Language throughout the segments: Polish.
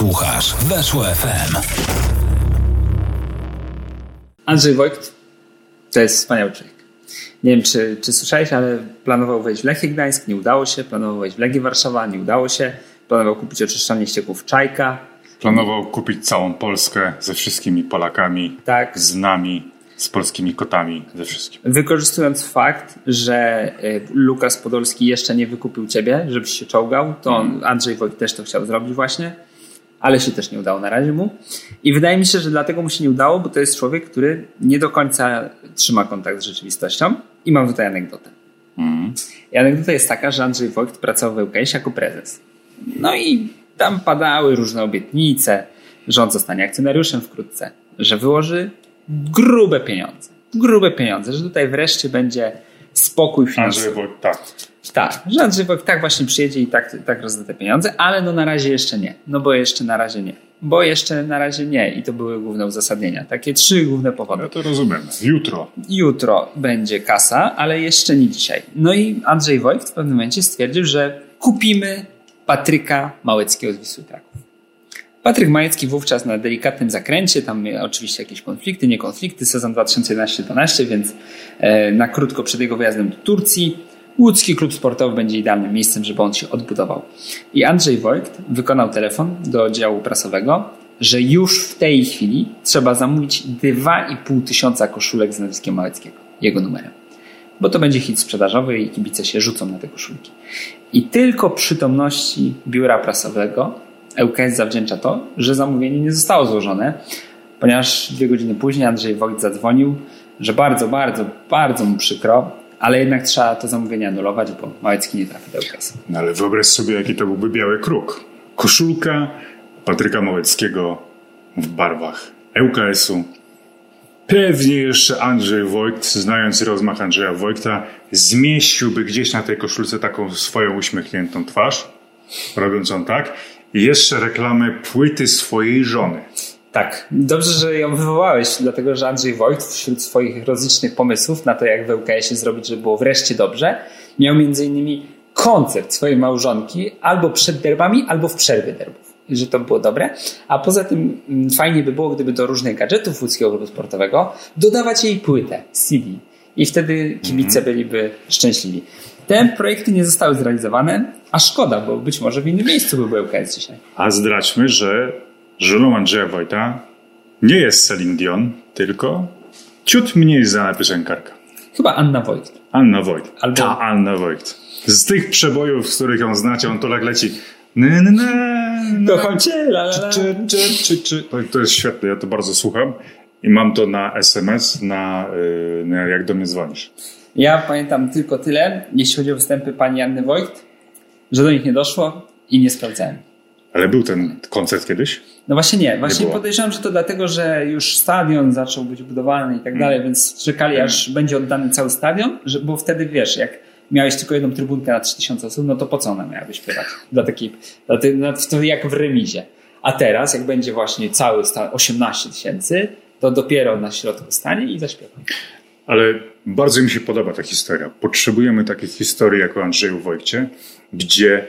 Słuchasz Weszło FM. Andrzej Wojt to jest wspaniały człowiek. Nie wiem, czy, czy słyszałeś, ale planował wejść w Lechie Gdańsk, nie udało się. Planował wejść w Legię Warszawa, nie udało się. Planował kupić oczyszczalnię ścieków Czajka. Planował kupić całą Polskę ze wszystkimi Polakami, Tak. z nami, z polskimi kotami, ze wszystkim. Wykorzystując fakt, że y, Lukas Podolski jeszcze nie wykupił ciebie, żebyś się czołgał, to on, Andrzej Wojt też to chciał zrobić właśnie, ale się też nie udało na razie mu. I wydaje mi się, że dlatego mu się nie udało, bo to jest człowiek, który nie do końca trzyma kontakt z rzeczywistością. I mam tutaj anegdotę. I anegdota jest taka, że Andrzej Wojt pracował w ŁKS jako prezes. No i tam padały różne obietnice, że on zostanie akcjonariuszem wkrótce, że wyłoży grube pieniądze. Grube pieniądze, że tutaj wreszcie będzie spokój finansowy. Andrzej Wojt, tak. Tak, że Andrzej Wojt tak właśnie przyjedzie i tak, tak rozda te pieniądze, ale no na razie jeszcze nie. No bo jeszcze na razie nie. Bo jeszcze na razie nie i to były główne uzasadnienia. Takie trzy główne powody. Ja to rozumiem. Jutro. Jutro będzie kasa, ale jeszcze nie dzisiaj. No i Andrzej Wojt w pewnym momencie stwierdził, że kupimy Patryka Małeckiego z Wisły Kraków. Patryk Małecki wówczas na delikatnym zakręcie, tam oczywiście jakieś konflikty, nie konflikty, sezon 2011-2012, więc e, na krótko przed jego wyjazdem do Turcji łódzki klub sportowy będzie idealnym miejscem, żeby on się odbudował. I Andrzej Wojt wykonał telefon do działu prasowego, że już w tej chwili trzeba zamówić 2,5 tysiąca koszulek z nazwiskiem Małeckiego, jego numerem. Bo to będzie hit sprzedażowy i kibice się rzucą na te koszulki. I tylko przytomności biura prasowego ŁKS zawdzięcza to, że zamówienie nie zostało złożone, ponieważ dwie godziny później Andrzej Wojt zadzwonił, że bardzo, bardzo, bardzo mu przykro, ale jednak trzeba to zamówienie anulować, bo Małecki nie trafi do ŁKS. No ale wyobraź sobie, jaki to byłby biały kruk. Koszulka Patryka Małeckiego w barwach ŁKS-u. Pewnie jeszcze Andrzej Wojt, znając rozmach Andrzeja Wojta, zmieściłby gdzieś na tej koszulce taką swoją uśmiechniętą twarz, robiąc on tak, i jeszcze reklamę płyty swojej żony. Tak, dobrze, że ją wywołałeś, dlatego że Andrzej Wojt wśród swoich rozlicznych pomysłów na to, jak w ŁKS-ie zrobić, żeby było wreszcie dobrze, miał między innymi koncert swojej małżonki albo przed derbami, albo w przerwie derbów. Że to było dobre. A poza tym mm, fajnie by było, gdyby do różnych gadżetów łódzkiego klubu sportowego dodawać jej płytę CD. I wtedy kibice byliby szczęśliwi. Te projekty nie zostały zrealizowane, a szkoda, bo być może w innym miejscu byłby ŁKS dzisiaj. A zdradźmy, że Andrzeja Wojta nie jest Celine Dion, tylko ciut mniej znana piosenkarka. Chyba Anna Wojt. Anna Wojt. Albo- Ta Anna Wojt. Z tych przebojów, z których ją znacie, on to tak leci. Kocham cię, la, la, la. Czy, czy, czy, czy. To, to jest świetne, ja to bardzo słucham. I mam to na SMS, na, y, na jak do mnie dzwonisz. Ja pamiętam tylko tyle, jeśli chodzi o występy pani Anny Wojt, że do nich nie doszło i nie sprawdzałem. Ale był ten koncert kiedyś? No właśnie nie. Właśnie było. podejrzewam, że to dlatego, że już stadion zaczął być budowany i tak dalej, więc czekali aż będzie oddany cały stadion, że, bo wtedy wiesz, jak miałeś tylko jedną trybunkę na 3000 osób, no to po co ona miałaby śpiewać? Dla takiej, dla tej, no to jak w remizie. A teraz, jak będzie właśnie cały sta 18 tysięcy, to dopiero na środku stanie i zaśpiewa. Ale bardzo mi się podoba ta historia. Potrzebujemy takich historii jak o Andrzeju Wojcie, gdzie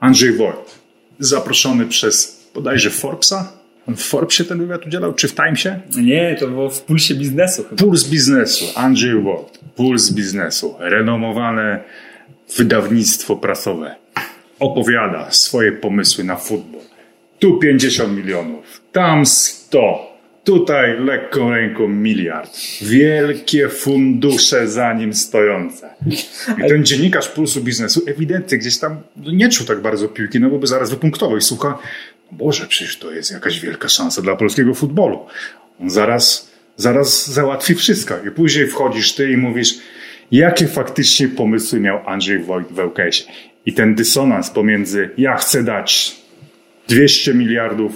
Andrzej Wojt, zaproszony przez bodajże Forbesa, on w Forbesie ten wywiad udzielał, czy w Timesie? Nie, to było w pulsie biznesu chyba. Puls biznesu, Andrzej Wojt, puls biznesu, renomowane wydawnictwo prasowe, opowiada swoje pomysły na futbol. Tu 50 milionów, tam 100, tutaj lekką ręką miliard. Wielkie fundusze za nim stojące. I ten dziennikarz Pulsu Biznesu ewidentnie gdzieś tam nie czuł tak bardzo piłki, no bo by zaraz wypunktował i słucha, Boże, przecież to jest jakaś wielka szansa dla polskiego futbolu. On zaraz, zaraz załatwi wszystko. I później wchodzisz ty i mówisz, jakie faktycznie pomysły miał Andrzej Wojt w ŁKS-ie. I ten dysonans pomiędzy ja chcę dać 200 miliardów,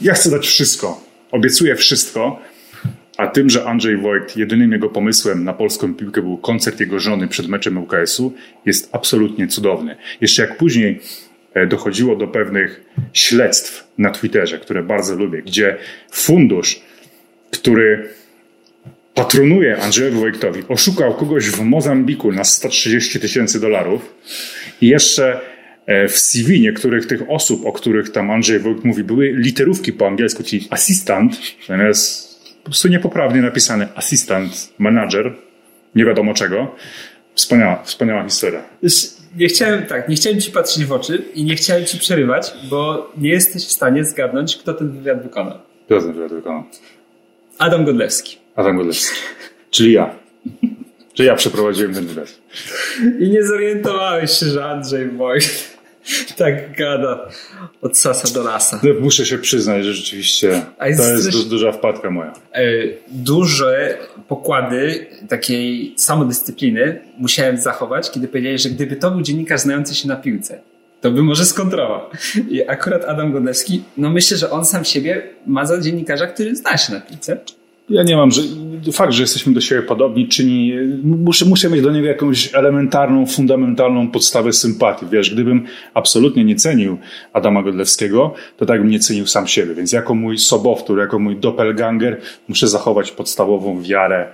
ja chcę dać wszystko, obiecuję wszystko, a tym, że Andrzej Wojt, jedynym jego pomysłem na polską piłkę był koncert jego żony przed meczem ŁKS-u, jest absolutnie cudowny. Jeszcze jak później dochodziło do pewnych śledztw na Twitterze, które bardzo lubię, gdzie fundusz, który patronuje Andrzejowi Wojtowi, oszukał kogoś w Mozambiku na 130 tysięcy dolarów i jeszcze e, w CV niektórych tych osób, o których tam Andrzej Wojt mówi, były literówki po angielsku, czyli asystant, zamiast po prostu niepoprawnie napisane asystant, manager, nie wiadomo czego. Wspaniała, wspaniała historia. Nie chciałem, tak, nie chciałem ci patrzeć w oczy i nie chciałem ci przerywać, bo nie jesteś w stanie zgadnąć, kto ten wywiad wykonał. Kto ten wywiad wykonał? Adam Godlewski. Adam Godlewski. Czyli ja. Że ja przeprowadziłem ten wywiad. I nie zorientowałeś się, że Andrzej Wojt tak gada od sasa do lasa. No, muszę się przyznać, że rzeczywiście jest to jest du- duża wpadka moja. E, duże pokłady takiej samodyscypliny musiałem zachować, kiedy powiedziałeś, że gdyby to był dziennikarz znający się na piłce, to by może skontrował. I akurat Adam Godlewski, no myślę, że on sam siebie ma za dziennikarza, który zna się na piłce. Ja nie mam, że fakt, że jesteśmy do siebie podobni, czyni, muszę, muszę mieć do niego jakąś elementarną, fundamentalną podstawę sympatii. Wiesz, gdybym absolutnie nie cenił Adama Godlewskiego, to tak bym nie cenił sam siebie. Więc jako mój sobowtór, jako mój doppelganger, muszę zachować podstawową wiarę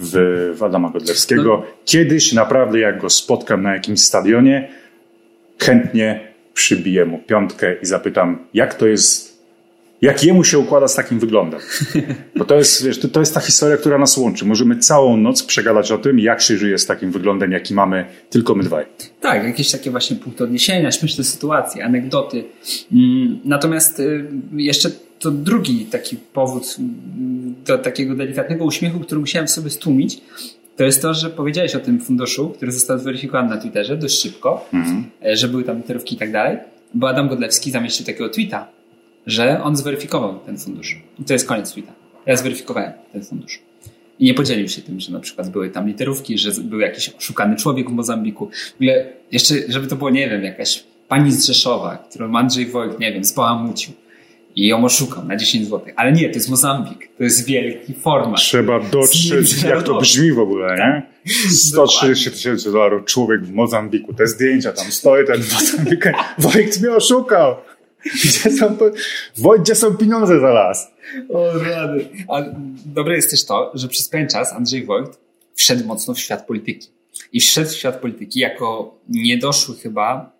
w, w Adama Godlewskiego. No. Kiedyś naprawdę, jak go spotkam na jakimś stadionie, chętnie przybiję mu piątkę i zapytam, jak to jest jak jemu się układa z takim wyglądem. Bo to jest, wiesz, to, to jest ta historia, która nas łączy. Możemy całą noc przegadać o tym, jak się żyje z takim wyglądem, jaki mamy tylko my dwaj. Tak, jakieś takie właśnie punkty odniesienia, śmieszne sytuacje, anegdoty. Mm, Natomiast y, jeszcze to drugi taki powód mm, do takiego delikatnego uśmiechu, który musiałem sobie stłumić, to jest to, że powiedziałeś o tym funduszu, który został zweryfikowany na Twitterze dość szybko, e, że były tam literówki i tak dalej, bo Adam Godlewski zamieścił takiego tweeta, że on zweryfikował ten fundusz. I to jest koniec tweeta. Ja zweryfikowałem ten fundusz. I nie podzielił się tym, że na przykład były tam literówki, że był jakiś oszukany człowiek w Mozambiku. W ogóle jeszcze, żeby to było, nie wiem, jakaś pani z Rzeszowa, którą Andrzej Wojt, nie wiem, spałamucił i ją oszukał na 10 zł. Ale nie, to jest Mozambik. To jest wielki format. Trzeba dotrzeć, jak to brzmi w ogóle, nie? 130 tysięcy dolarów, człowiek w Mozambiku. Te zdjęcia, tam stoi ten w Mozambiku. Wojt mnie oszukał. Gdzie są, gdzie są pieniądze za las? O rady. A dobre jest też to, że przez pewien czas Andrzej Wojt wszedł mocno w świat polityki. I wszedł w świat polityki jako niedoszły chyba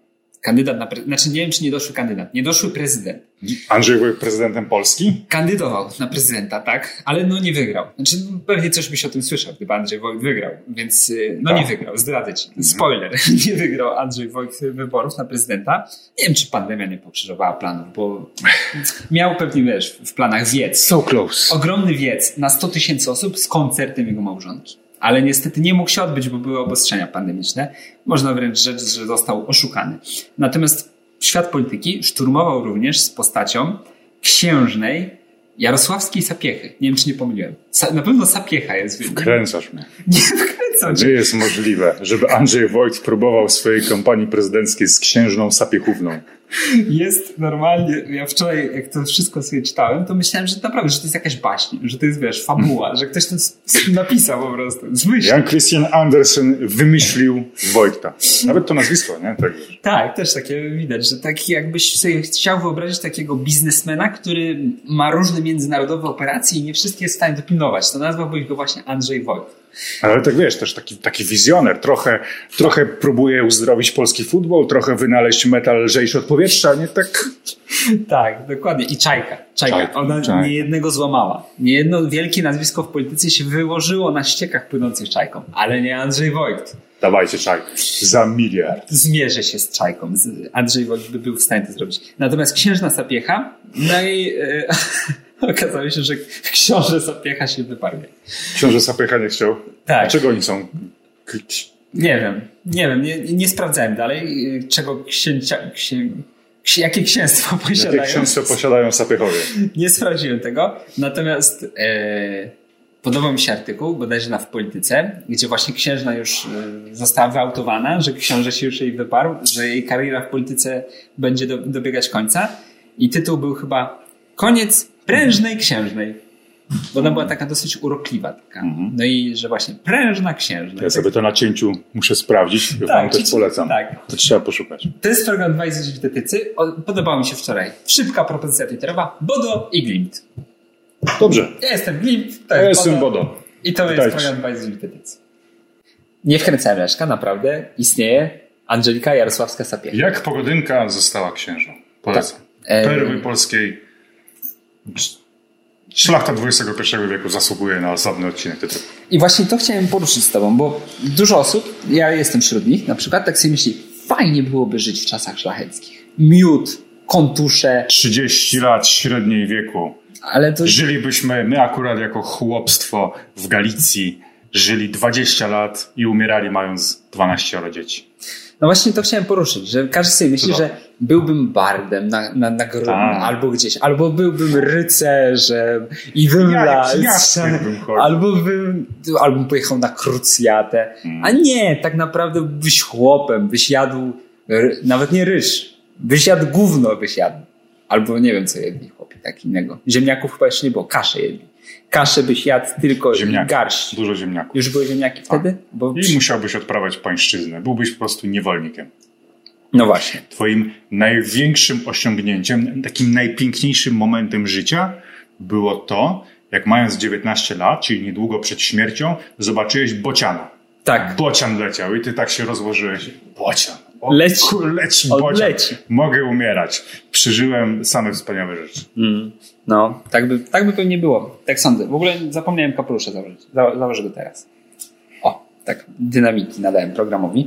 kandydat na prezydenta. Znaczy nie wiem, czy niedoszły kandydat. Niedoszły prezydent. Andrzej Wojt prezydentem Polski? Kandydował na prezydenta, tak? Ale no nie wygrał. Znaczy pewnie coś byś o tym słyszał, gdyby Andrzej Wojt wygrał. Więc y, no nie Tak. wygrał, zdradzę ci. Spoiler. Nie wygrał Andrzej Wojt wyborów na prezydenta. Nie wiem, czy pandemia nie pokrzyżowała planów, bo miał pewnie, wiesz, w planach wiec. So close. ogromny wiec na 100 tysięcy osób z koncertem jego małżonki. Ale niestety nie mógł się odbyć, bo były obostrzenia pandemiczne. Można wręcz rzec, że został oszukany. Natomiast świat polityki szturmował również z postacią księżnej Jarosławskiej Sapiechy. Nie wiem, czy nie pomyliłem. Sa- na pewno Sapiecha jest. w- Kręcasz mnie. Nie wkręcam Nie cię. jest możliwe, żeby Andrzej Wojt próbował swojej kampanii prezydenckiej z księżną Sapiechówną. Jest normalnie. Ja wczoraj, jak to wszystko sobie czytałem, to myślałem, że naprawdę, że to jest jakaś baśń, że to jest, wiesz, fabuła, że ktoś to napisał po prostu. Zmyślił. Jan Christian Andersen wymyślił Wojta. Nawet to nazwisko, nie? Tak. Tak, też takie widać, że taki jakbyś sobie chciał wyobrazić takiego biznesmena, który ma różne międzynarodowe operacje i nie wszystkie jest w stanie dopilnować. To nazwałbyś go właśnie Andrzej Wojt. Ale tak wiesz, też taki, taki wizjoner. Trochę, trochę próbuje uzdrowić polski futbol, trochę wynaleźć metal lżejszy od powietrza, nie? Tak Tak, dokładnie. I Czajka. Czajka. Czajka, Ona Czajka. nie jednego złamała. Nie jedno wielkie nazwisko w polityce się wyłożyło na ściekach płynących Czajką, ale nie Andrzej Wojt. dawajcie czaj. Za miliard. Zmierzę się z Czajką. Andrzej Wojt by był w stanie to zrobić. Natomiast księżna Sapiecha, no i e, okazało się, że książę Sapiecha się wyparł. Książę Sapiecha nie chciał. Tak. Dlaczego oni są? Nie wiem, nie wiem, nie, nie sprawdzałem dalej, czego księcia, księ, ksi, jakie księstwo Jakie posiadają. księstwo posiadają Sapiechowie? Nie sprawdziłem tego, natomiast e, podobał mi się artykuł, bodajże na w polityce, gdzie właśnie księżna już e, została wyautowana, że książę się już jej wyparł, że jej kariera w polityce będzie do, dobiegać końca i tytuł był chyba Koniec prężnej księżnej. Bo ona była taka dosyć urokliwa. Taka. No i że właśnie prężna księżna. Ja sobie to na cięciu muszę sprawdzić. Ja wam Tak, też polecam. tak. To trzeba poszukać. To jest program 2 z dietetycy. O, Podobał mi się wczoraj. Szybka propozycja twitterowa. Bodo i Glimt. Dobrze. Ja jestem Glimt. To Ja jest jestem Bodo. Bodo. I to jest program 2 z dietetycy. Nie wkręcałem Leszka, naprawdę. Istnieje. Angelika Jarosławska-Sapieg. Jak pogodynka została księżą. Polecam. E, Perły polskiej. Szlachta XXI wieku zasługuje na osobny odcinek. I właśnie to chciałem poruszyć z tobą, bo dużo osób, ja jestem wśród nich, na przykład tak sobie myśli, fajnie byłoby żyć w czasach szlacheckich. Miód, kontusze, 30 lat średniej wieku. ale to... Żylibyśmy, my akurat jako chłopstwo w Galicji, żyli 20 lat i umierali mając 12 dzieci. No właśnie to chciałem poruszyć, że każdy sobie myśli, Cudowne. że byłbym bardem na, na, na Tak. albo gdzieś, albo byłbym rycerzem i bym Ja las, chodził. albo bym, albo bym pojechał na krucjatę. Mm. A nie, tak naprawdę byś chłopem, byś jadł ry, nawet nie ryż, byś jadł gówno, byś jadł. Albo nie wiem, co jedli chłopi, tak innego. Ziemniaków chyba jeszcze nie było, kaszę jedli. Kaszę byś jadł tylko Ziemniaki. garść. Dużo ziemniaków. Już były ziemniaki wtedy? Bo, I musiałbyś odprawiać pańszczyznę. Byłbyś po prostu niewolnikiem. no właśnie. Twoim największym osiągnięciem, takim najpiękniejszym momentem życia było to, jak mając 19 lat, czyli niedługo przed śmiercią, zobaczyłeś bociana. Tak. Bocian leciał i ty tak się rozłożyłeś. Bocian. O, Leci. kur- leci bocian. leci. Mogę umierać. Przeżyłem same wspaniałe rzeczy. Mm. No, tak by, tak by pewnie było. Tak sądzę. W ogóle zapomniałem kapelusza założyć. Za, założę go teraz. O, tak dynamiki nadałem programowi.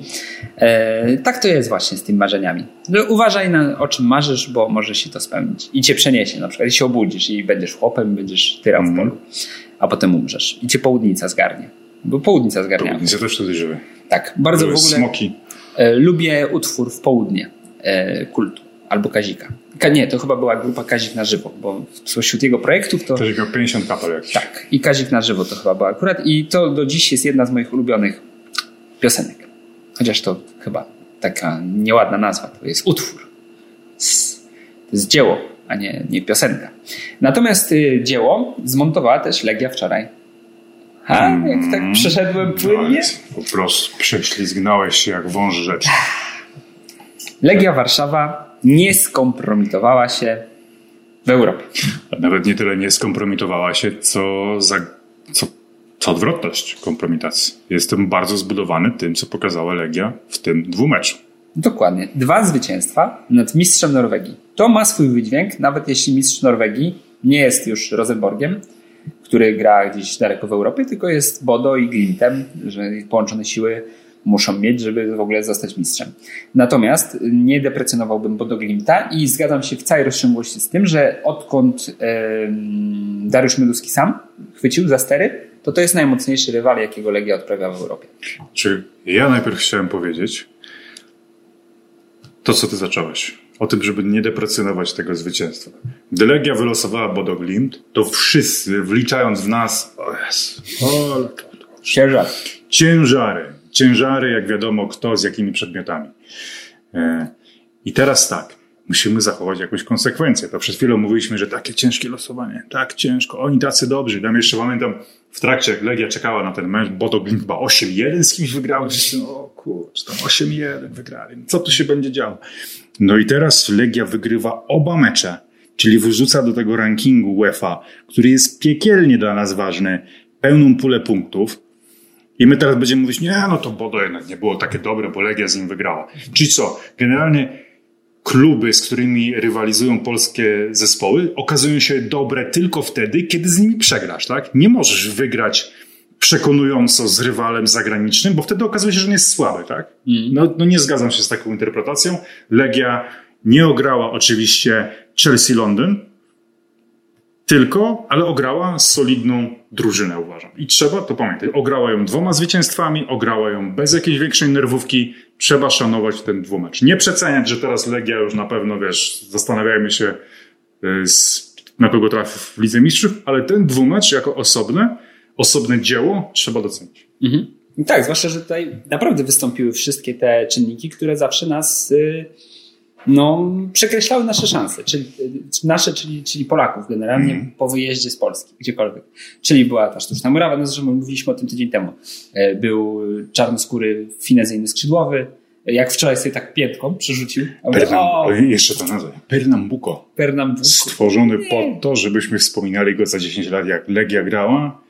E, tak to jest właśnie z tymi marzeniami. No, uważaj na o czym marzysz, bo może się to spełnić. I cię przeniesie na przykład. I się obudzisz i będziesz chłopem, będziesz tyrał w Mhm. polu. A potem umrzesz. I cię południca zgarnie. Bo południca zgarnia. Ja też wtedy żyły. Tak, bardzo w Były ogóle... smoki. E, lubię utwór w południe e, kultu albo Kazika. Ka, nie, to chyba była grupa Kazik na żywo, bo spośród jego projektów to. Też miał 50 kapel jakiś. Tak, i Kazik na żywo to chyba była akurat. I to do dziś jest jedna z moich ulubionych piosenek. Chociaż to chyba taka nieładna nazwa, to jest utwór. To jest dzieło, a nie, nie piosenka. Natomiast y, dzieło zmontowała też Legia wczoraj. A, jak tak przeszedłem płynnie. No, po prostu prześlizgnąłeś się jak wąż rzeczy. Legia Warszawa nie skompromitowała się w Europie. Nawet nie tyle nie skompromitowała się, co, za, co, co odwrotność kompromitacji. Jestem bardzo zbudowany tym, co pokazała Legia w tym dwumeczu. Dokładnie. Dwa zwycięstwa nad mistrzem Norwegii. To ma swój wydźwięk, nawet jeśli mistrz Norwegii nie jest już Rosenborgiem, który gra gdzieś daleko w Europie, tylko jest Bodo i Glintem, że połączone siły muszą mieć, żeby w ogóle zostać mistrzem. Natomiast nie deprecjonowałbym Bodo Glimta i zgadzam się w całej rozciągłości z tym, że odkąd em, Dariusz Mioduski sam chwycił za stery, to to jest najmocniejszy rywal, jakiego Legia odprawia w Europie. Czy ja najpierw chciałem powiedzieć to, co ty zacząłeś. O tym, żeby nie deprecjonować tego zwycięstwa. Gdy Legia wylosowała Bodo Glimt, to wszyscy, wliczając w nas, o Jezu, o, Ciężar. ciężary. Ciężary, jak wiadomo, kto z jakimi przedmiotami. E, I teraz tak, musimy zachować jakąś konsekwencję. To przed chwilą mówiliśmy, że takie ciężkie losowanie, tak ciężko, oni tacy dobrzy. Tam jeszcze pamiętam, w trakcie jak Legia czekała na ten mecz, Bodo Glimt chyba 8-1 z kimś wygrał, wszyscy, no kurczę, tam 8-1 wygrali, co tu się będzie działo? No i teraz Legia wygrywa oba mecze, czyli wyrzuca do tego rankingu UEFA, który jest piekielnie dla nas ważny, pełną pulę punktów, i my teraz będziemy mówić, nie, no to Bodo jednak nie było takie dobre, bo Legia z nim wygrała. Czyli co? Generalnie kluby, z którymi rywalizują polskie zespoły, okazują się dobre tylko wtedy, kiedy z nimi przegrasz, tak? Nie możesz wygrać przekonująco z rywalem zagranicznym, bo wtedy okazuje się, że on jest słaby, tak? No, no nie zgadzam się z taką interpretacją. Legia nie ograła oczywiście Chelsea Londyn, tylko, ale ograła solidną drużynę, uważam. I trzeba to pamiętać. Ograła ją dwoma zwycięstwami, ograła ją bez jakiejś większej nerwówki. Trzeba szanować ten dwumecz. Nie przeceniać, że teraz Legia już na pewno, wiesz, zastanawiajmy się, y, z, na kogo trafi w Lidze Mistrzów, ale ten dwumecz jako osobne, osobne dzieło trzeba docenić. Mhm. Tak, zwłaszcza, że tutaj naprawdę wystąpiły wszystkie te czynniki, które zawsze nas y, no, przekreślały nasze szanse. Czyli, y, nasze, czyli, czyli Polaków generalnie Mhm. po wyjeździe z Polski, gdziekolwiek. Czyli była ta sztuczna murawa, no zresztą mówiliśmy o tym tydzień temu. E, Był czarnoskóry finezyjny skrzydłowy, jak wczoraj sobie tak piętką przerzucił. Pernam, o, jeszcze to nazwę. Pernambuco. Pernambuco. Stworzony po to, żebyśmy wspominali go za 10 lat, jak Legia grała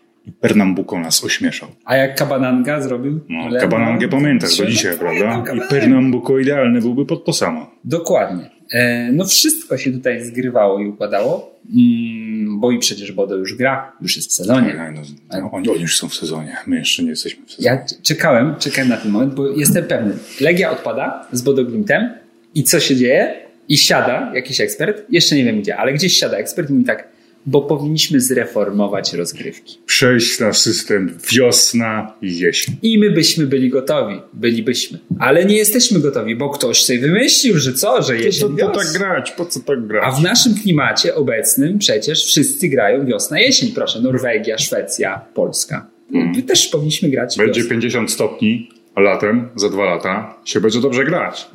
Pernambuco nas ośmieszał. A jak Kabananga zrobił? No, Lewo, Kabanangę pamiętasz do dzisiaj, prawda? I Kabanangę. Pernambuco idealny byłby pod to samo. Dokładnie. E, No wszystko się tutaj zgrywało i układało, Mm, bo i przecież Bodo już gra, już jest w sezonie. Nie, no, no, oni, oni już są w sezonie, my jeszcze nie jesteśmy w sezonie. Ja czekałem, czekałem na ten moment, bo jestem pewny. Legia odpada z Bodo Glimtem i co się dzieje? I siada jakiś ekspert, jeszcze nie wiem gdzie, ale gdzieś siada ekspert i mówi tak, bo powinniśmy zreformować rozgrywki. Przejść na system wiosna i jesień. I my byśmy byli gotowi, bylibyśmy. Ale nie jesteśmy gotowi, bo ktoś sobie wymyślił, że co, że To, jesień, to, to wiosna. tak grać, po co tak A grać? w naszym klimacie obecnym przecież wszyscy grają wiosna, jesień, proszę. Norwegia, Szwecja, Polska. My też powinniśmy grać Będzie wiosnę. 50 stopni, a latem, za dwa lata, się będzie dobrze grać.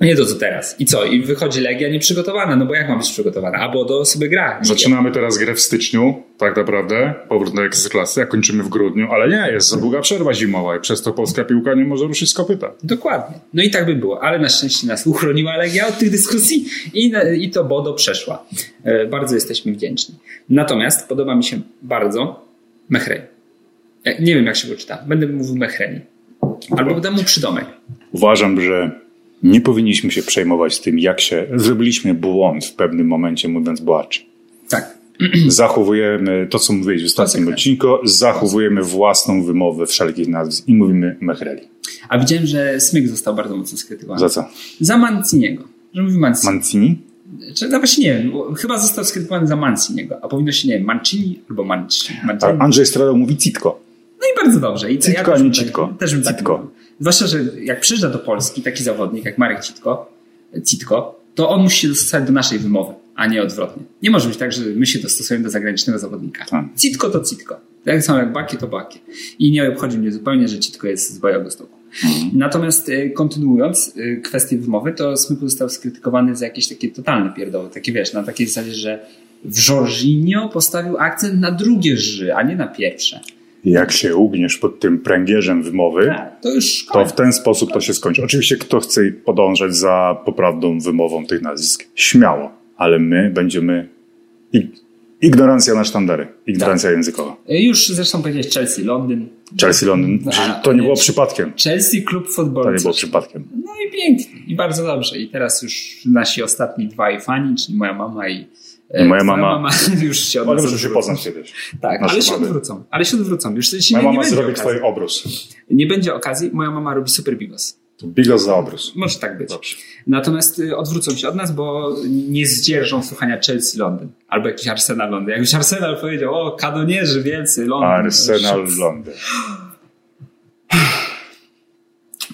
Nie to co teraz. I co? I wychodzi Legia nieprzygotowana, no bo jak ma być przygotowana? A Bodo sobie gra. Zaczynamy teraz grę w styczniu, tak naprawdę, powrót do Ekstraklasy, a kończymy w grudniu, ale nie, jest za długa przerwa zimowa i przez to polska piłka nie może ruszyć z kopyta. Dokładnie. No i tak by było, ale na szczęście nas uchroniła Legia od tych dyskusji i, i to Bodo przeszła. E, bardzo jesteśmy wdzięczni. Natomiast podoba mi się bardzo Mehreni. E, Nie wiem jak się go czyta. Będę mówił Mehreni. Albo dam mu przydomek. Uważam, że nie powinniśmy się przejmować tym, jak się... Zrobiliśmy błąd w pewnym momencie, mówiąc Boaczy. Tak. Zachowujemy to, co mówiłeś w ostatnim odcinku, zachowujemy własną wymowę wszelkich nazwisk i mówimy Mechreli. A widziałem, że Smyk został bardzo mocno skrytykowany. Za co? Za Manciniego. Że mówi Mancini. Mancini? Czy, no właśnie nie wiem, chyba został skrytykowany za Manciniego, a powinno się, nie wiem, Mancini albo Mancini. Mancini. A Andrzej Strada mówi Citko. No i bardzo dobrze. I Citko, też a nie tak- Citko. Też bym tak Citko. mówił. Zwłaszcza, że jak przyjeżdża do Polski taki zawodnik jak Marek Citko, Citko, to on musi się dostosować do naszej wymowy, a nie odwrotnie. Nie może być tak, że my się dostosujemy do zagranicznego zawodnika. Tak. Citko to Citko. Tak samo jak Bakie to Bakie. I nie obchodzi mnie zupełnie, że Citko jest z Białegostoku. Natomiast e, kontynuując e, kwestię wymowy, to Smyku został skrytykowany za jakieś takie totalne pierdoły. Takie wiesz, na takiej zasadzie, że w Jorginho postawił akcent na drugie ży, a nie na pierwsze. Jak się ugniesz pod tym pręgierzem wymowy, Tak, to już to w ten sposób to się skończy. Oczywiście kto chce podążać za poprawną wymową tych nazwisk, śmiało, ale my będziemy... ig- Ignorancja na sztandary, ignorancja Tak. językowa. Już zresztą powiedziałeś Chelsea, Londyn. Chelsea Londyn, to nie było przypadkiem. Chelsea, klub To futbolu. nie było przypadkiem. No i pięknie, i bardzo dobrze. I teraz już nasi ostatni dwaj fani, czyli moja mama e, I moja twoja mama. już się od nas się poznać kiedyś. Tak, ale się mamy. odwrócą. Ale się odwrócą. Już się Moja nie, nie mama zrobi okazji. twój obrus. Nie będzie okazji. Moja mama robi super bigos. To bigos za obrus. Może tak być. Dobrze. Natomiast y, odwrócą się od nas, bo nie zdzierżą słuchania Chelsea Londyn. Albo jakiś Arsenal Londyn. Jak już Arsenal powiedział, o kanonierzy wielcy, Londyn. Arsenal Londyn.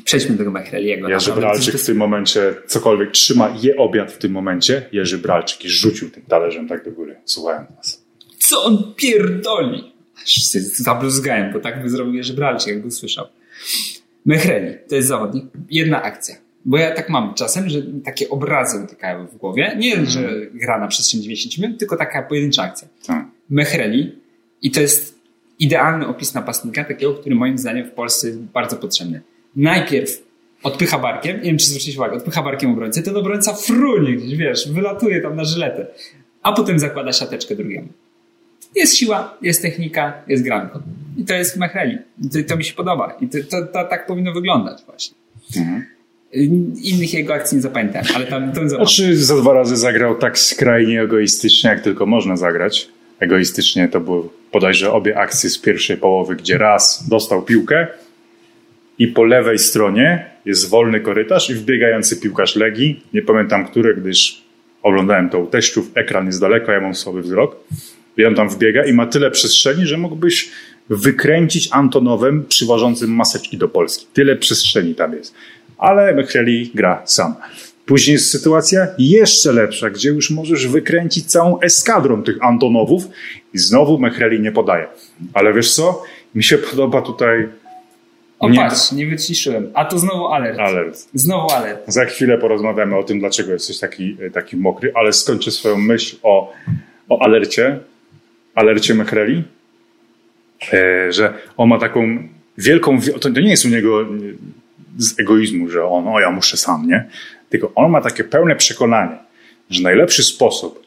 Przejdźmy do tego Machreliego. Jerzy Bralczyk w tym momencie cokolwiek trzyma, je obiad w tym momencie. Jerzy Bralczyk i rzucił tym talerzem tak do góry, słuchając nas. Co on pierdoli? Aż się zabluzgałem, bo tak by zrobił Jerzy Bralczyk, jakby słyszał. Mechreli, to jest zawodnik. Jedna akcja. Bo ja tak mam czasem, że takie obrazy utykają w głowie. Nie, że gra na przestrzeni 90 minut, tylko taka pojedyncza akcja. Tak. Mechreli i to jest idealny opis napastnika, takiego, który moim zdaniem w Polsce jest bardzo potrzebny. Najpierw odpycha barkiem, nie wiem czy zwróciłeś uwagę, odpycha barkiem obrońcę, ten obrońca frunie gdzieś, wiesz, wylatuje tam na żyletę, a potem zakłada siateczkę drugiemu. Jest siła, jest technika, jest granko. I to jest Mechreli. I to, to mi się podoba. I to, to, to tak powinno wyglądać właśnie. Mhm. Innych jego akcji nie zapamiętałem, ale tam zapamiętam. Znaczy za dwa razy zagrał tak skrajnie egoistycznie, jak tylko można zagrać. Egoistycznie to były bodajże obie akcje z pierwszej połowy, gdzie raz dostał piłkę i po lewej stronie jest wolny korytarz i wbiegający piłkarz Legii. Nie pamiętam który, gdyż oglądałem to u teściów, ekran jest daleko, ja mam słaby wzrok. I on tam wbiega i ma tyle przestrzeni, że mógłbyś wykręcić Antonowem przywożącym maseczki do Polski. Tyle przestrzeni tam jest. Ale McHelly gra sam. Później jest sytuacja jeszcze lepsza, gdzie już możesz wykręcić całą eskadrą tych Antonowów i znowu McHelly nie podaje. Ale wiesz co? Mi się podoba tutaj O Nie. patrz, nie wyciszyłem. A to znowu alert. alert. Znowu alert. Za chwilę porozmawiamy o tym, dlaczego jesteś taki, taki mokry, ale skończę swoją myśl o, o alercie, alercie McHelly, e, że on ma taką wielką, wi- to to nie jest u niego e, z egoizmu, że on, o ja muszę sam, nie? Tylko on ma takie pełne przekonanie, że najlepszy sposób,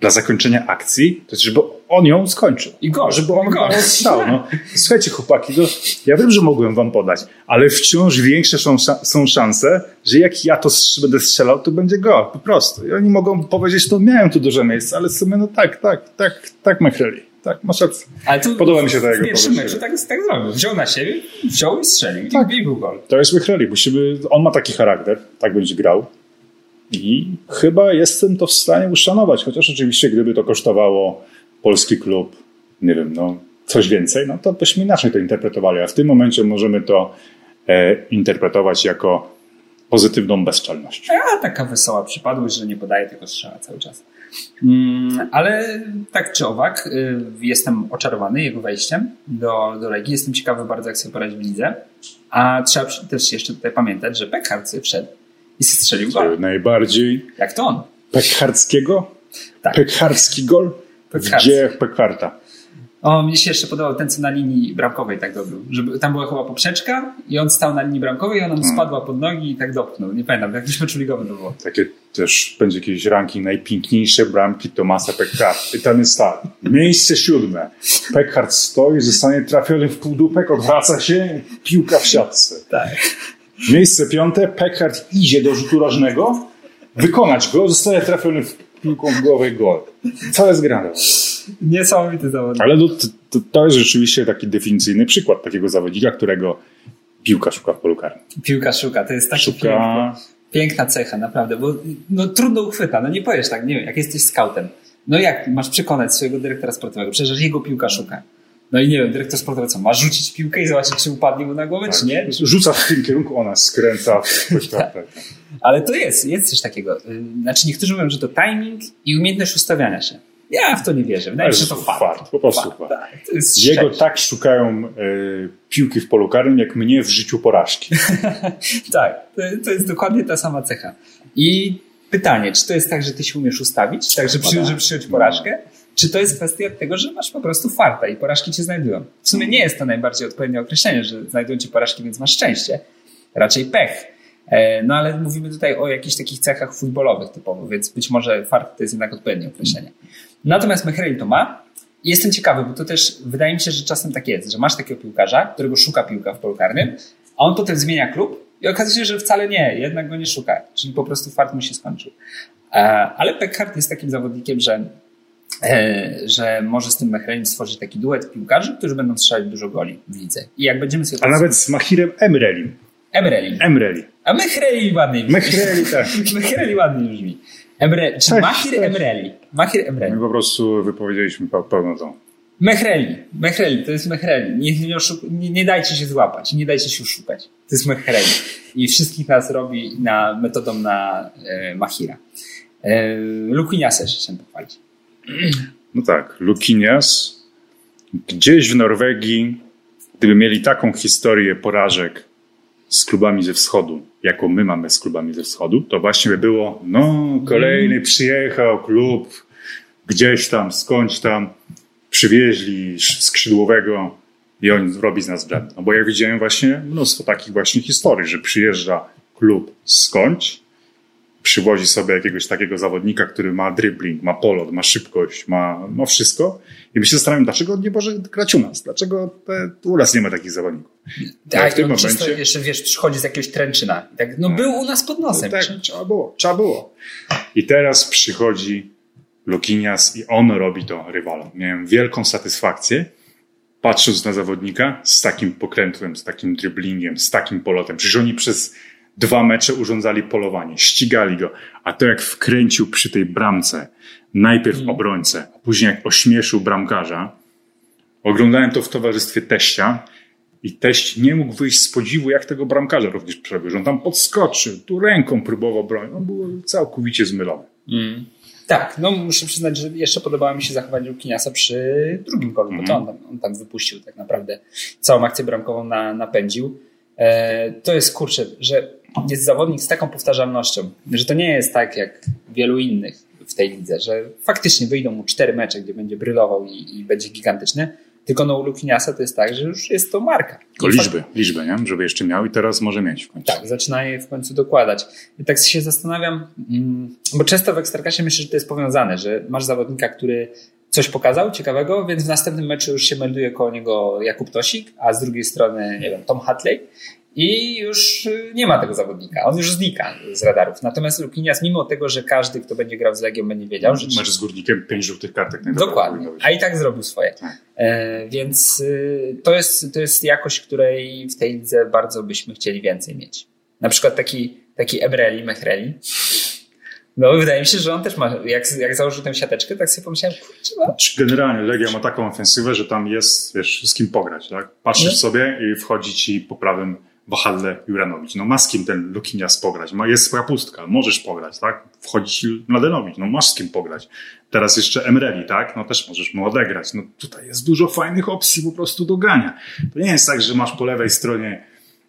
dla zakończenia akcji, to jest, żeby on ją skończył. I gol. Żeby on gol strzał. No. Słuchajcie, chłopaki, no, ja wiem, że mogłem wam podać, ale wciąż większe są, są szanse, że jak ja to będę strzelał, to będzie gol. Po prostu. I oni mogą powiedzieć, no miałem tu duże miejsce, ale w sumie, no tak, tak, tak, tak, McCreary. Tak, masz rację. Ale tu Podoba mi się ta jego podejście. meczu tak, tak zrobił. Wziął na siebie, wziął i strzelił. Tak. I, I był gol. To jest McCreary. Musimy, on ma taki charakter, tak będzie grał. I chyba jestem to w stanie uszanować, chociaż oczywiście gdyby to kosztowało polski klub, nie wiem, no coś więcej, no to byśmy inaczej to interpretowali, a w tym momencie możemy to e, interpretować jako pozytywną bezczelność. A taka wesoła przypadłość, że nie podaje tego strzała cały czas. Mm, ale tak czy owak, y, jestem oczarowany jego wejściem do, do Legii. Jestem ciekawy bardzo, jak sobie poradzi w lidze. A trzeba też jeszcze tutaj pamiętać, że sobie wszedł i strzelił gol. Najbardziej Jak to on. Pekhardzkiego? Tak. Pekhardzki gol w Pekhardzki. dziejach Pekharta. O, mnie się jeszcze podobał ten, co na linii bramkowej tak dobył. Żeby, tam była chyba poprzeczka i on stał na linii bramkowej i ona mu spadła pod nogi i tak dopchnął. Nie pamiętam, w jakimś meczu ligowym to było. Takie też będzie jakiś ranking najpiękniejsze bramki Tomasa Pekhardt. I tam jest tak. Miejsce siódme. Pekhardt stoi, zostanie trafiony w półdupek, odwraca się, piłka w siatce. Tak. Miejsce piąte. Pekhardt idzie do rzutu rożnego, wykonać go, zostaje trafiony w piłką w głowę gol. Co jest grane? Niesamowity zawodnik. Ale to, to, to jest rzeczywiście taki definicyjny przykład takiego zawodnika, którego piłka szuka w polu karnym. Piłka szuka, to jest takie Szuka piękne. Piękna cecha, naprawdę, bo no, trudno uchwyta. No nie powiesz tak, nie wiem, jak jesteś scoutem. No jak masz przekonać swojego dyrektora sportowego? Przecież jego piłka szuka. No i nie wiem, dyrektor sportowy co, ma rzucić piłkę i zobaczyć, czy upadnie mu na głowę, czy nie? rzuca w tym kierunku, ona skręca w Pekhardt. Ale to jest, jest coś takiego. Y, Znaczy niektórzy mówią, że to timing i umiejętność ustawiania się. Ja w to nie wierzę. Wydaje mi się, że to fart. fart, po prostu fart. Tak, to jest Jego szczęście. tak szukają e, piłki w polu karnym, jak mnie w życiu porażki. Tak, to, to jest dokładnie ta sama cecha. I pytanie, czy to jest tak, że ty się umiesz ustawić, tak, że, przy, tak. że przyjąć porażkę? Czy to jest kwestia tego, że masz po prostu farta i porażki cię znajdują? W sumie nie jest to najbardziej odpowiednie określenie, że znajdują cię porażki, więc masz szczęście. Raczej pech. E, No ale mówimy tutaj o jakichś takich cechach futbolowych typowo, więc być może fart to jest jednak odpowiednie określenie. Natomiast Mechreli to ma. I jestem ciekawy, bo to też wydaje mi się, że czasem tak jest, że masz takiego piłkarza, którego szuka piłka w polu karnym, a on potem zmienia klub i okazuje się, że wcale nie, jednak go nie szuka. Czyli po prostu fart mu się skończył. E, Ale Pekard jest takim zawodnikiem, że, że może z tym Mechrelem stworzyć taki duet piłkarzy, którzy będą strzelać dużo goli w lidze. I jak będziemy sobie... A nawet z Mahirem Emrelim. Emreli. Emreli. A Mechreli ładniej brzmi. Mechreli, tak. Mechreli ładniej brzmi. Emre... Czy Tak, Mahir tak. Emreli. Mahir Emreli. My po prostu wypowiedzieliśmy pe- pełno tą. Mechreli. Mechreli, to jest Mechreli. Nie, nie, nie, nie dajcie się złapać, nie dajcie się oszukać. To jest Mechreli. I wszystkich nas robi na, metodą na e, Mahira. E, Lukiniasa jeszcze chciałem pochwalić. No tak, Lukinias. Gdzieś w Norwegii, gdyby mieli taką historię porażek z klubami ze wschodu, jaką my mamy z klubami ze wschodu, to właśnie by było, no, kolejny przyjechał klub gdzieś tam, skądś tam, przywieźli skrzydłowego i on robi z nas błęd. No bo ja widziałem właśnie mnóstwo takich właśnie historii, że przyjeżdża klub skądś, przywozi sobie jakiegoś takiego zawodnika, który ma dribbling, ma polot, ma szybkość, ma, ma wszystko. I my się zastanawiamy, dlaczego on nie może grać u nas? Dlaczego te, u nas nie ma takich zawodników? Tak, w tym często momencie- jeszcze, wiesz, przychodzi z jakiegoś tręczyna. Tak, no był u nas pod nosem. tak, trzeba było, trzeba było. I teraz przychodzi Lukinias i on robi to rywalom. Miałem wielką satysfakcję, patrząc na zawodnika z takim pokrętłem, z takim dribblingiem, z takim polotem. Przecież oni przez dwa mecze urządzali polowanie, ścigali go, a to jak wkręcił przy tej bramce, najpierw obrońcę, a później jak ośmieszył bramkarza. Oglądałem to w towarzystwie teścia i teść nie mógł wyjść z podziwu, jak tego bramkarza również przebił. że On tam podskoczył, tu ręką próbował bronić. On był całkowicie zmylony. Mm. Tak, no muszę przyznać, że jeszcze podobało mi się zachowanie Lukiniasa przy drugim golu, bo to on tam, on tam wypuścił tak naprawdę całą akcję bramkową na, napędził. E, to jest kurczę, że jest zawodnik z taką powtarzalnością, że to nie jest tak jak wielu innych w tej lidze, że faktycznie wyjdą mu cztery mecze, gdzie będzie brylował i, i będzie gigantyczny, Tylko no u Lukiniasa to jest tak, że już jest to marka. Tylko liczby, liczby, nie? Żeby jeszcze miał i teraz może mieć w końcu. Tak, zaczyna je w końcu dokładać. I tak się zastanawiam, mm, bo często w Ekstraklasie myślę, że to jest powiązane, że masz zawodnika, który coś pokazał ciekawego, więc w następnym meczu już się melduje koło niego Jakub Tosik, a z drugiej strony, nie wiem, Tom Hatley i już y, nie ma tego zawodnika. On już znika z radarów. Natomiast Lukinias, mimo tego, że każdy, kto będzie grał z Legią, będzie wiedział, że Mecz z Górnikiem, pięć żółtych kartek. Dokładnie. A i tak zrobił swoje. Tak. E, więc y, to, jest, to jest jakość, której w tej lidze bardzo byśmy chcieli więcej mieć. Na przykład taki, taki Ebreli, Mechreli. No, wydaje mi się, że on też ma, jak, jak założył tę siateczkę, tak sobie pomyślałem, kurczę, no, Czy Generalnie Legia ma taką ofensywę, że tam jest, wiesz, z kim pograć, tak? Patrzysz No. sobie i wchodzi ci po prawym Wahadle Juranowicz. No ma z kim ten Lukinias pograć. Ma, jest swoja pustka, możesz pograć, tak? Wchodzi Mladenowicz, no masz z kim pograć. Teraz jeszcze Emreli, tak? No też możesz mu odegrać. No tutaj jest dużo fajnych opcji po prostu do grania. To nie jest tak, że masz po lewej stronie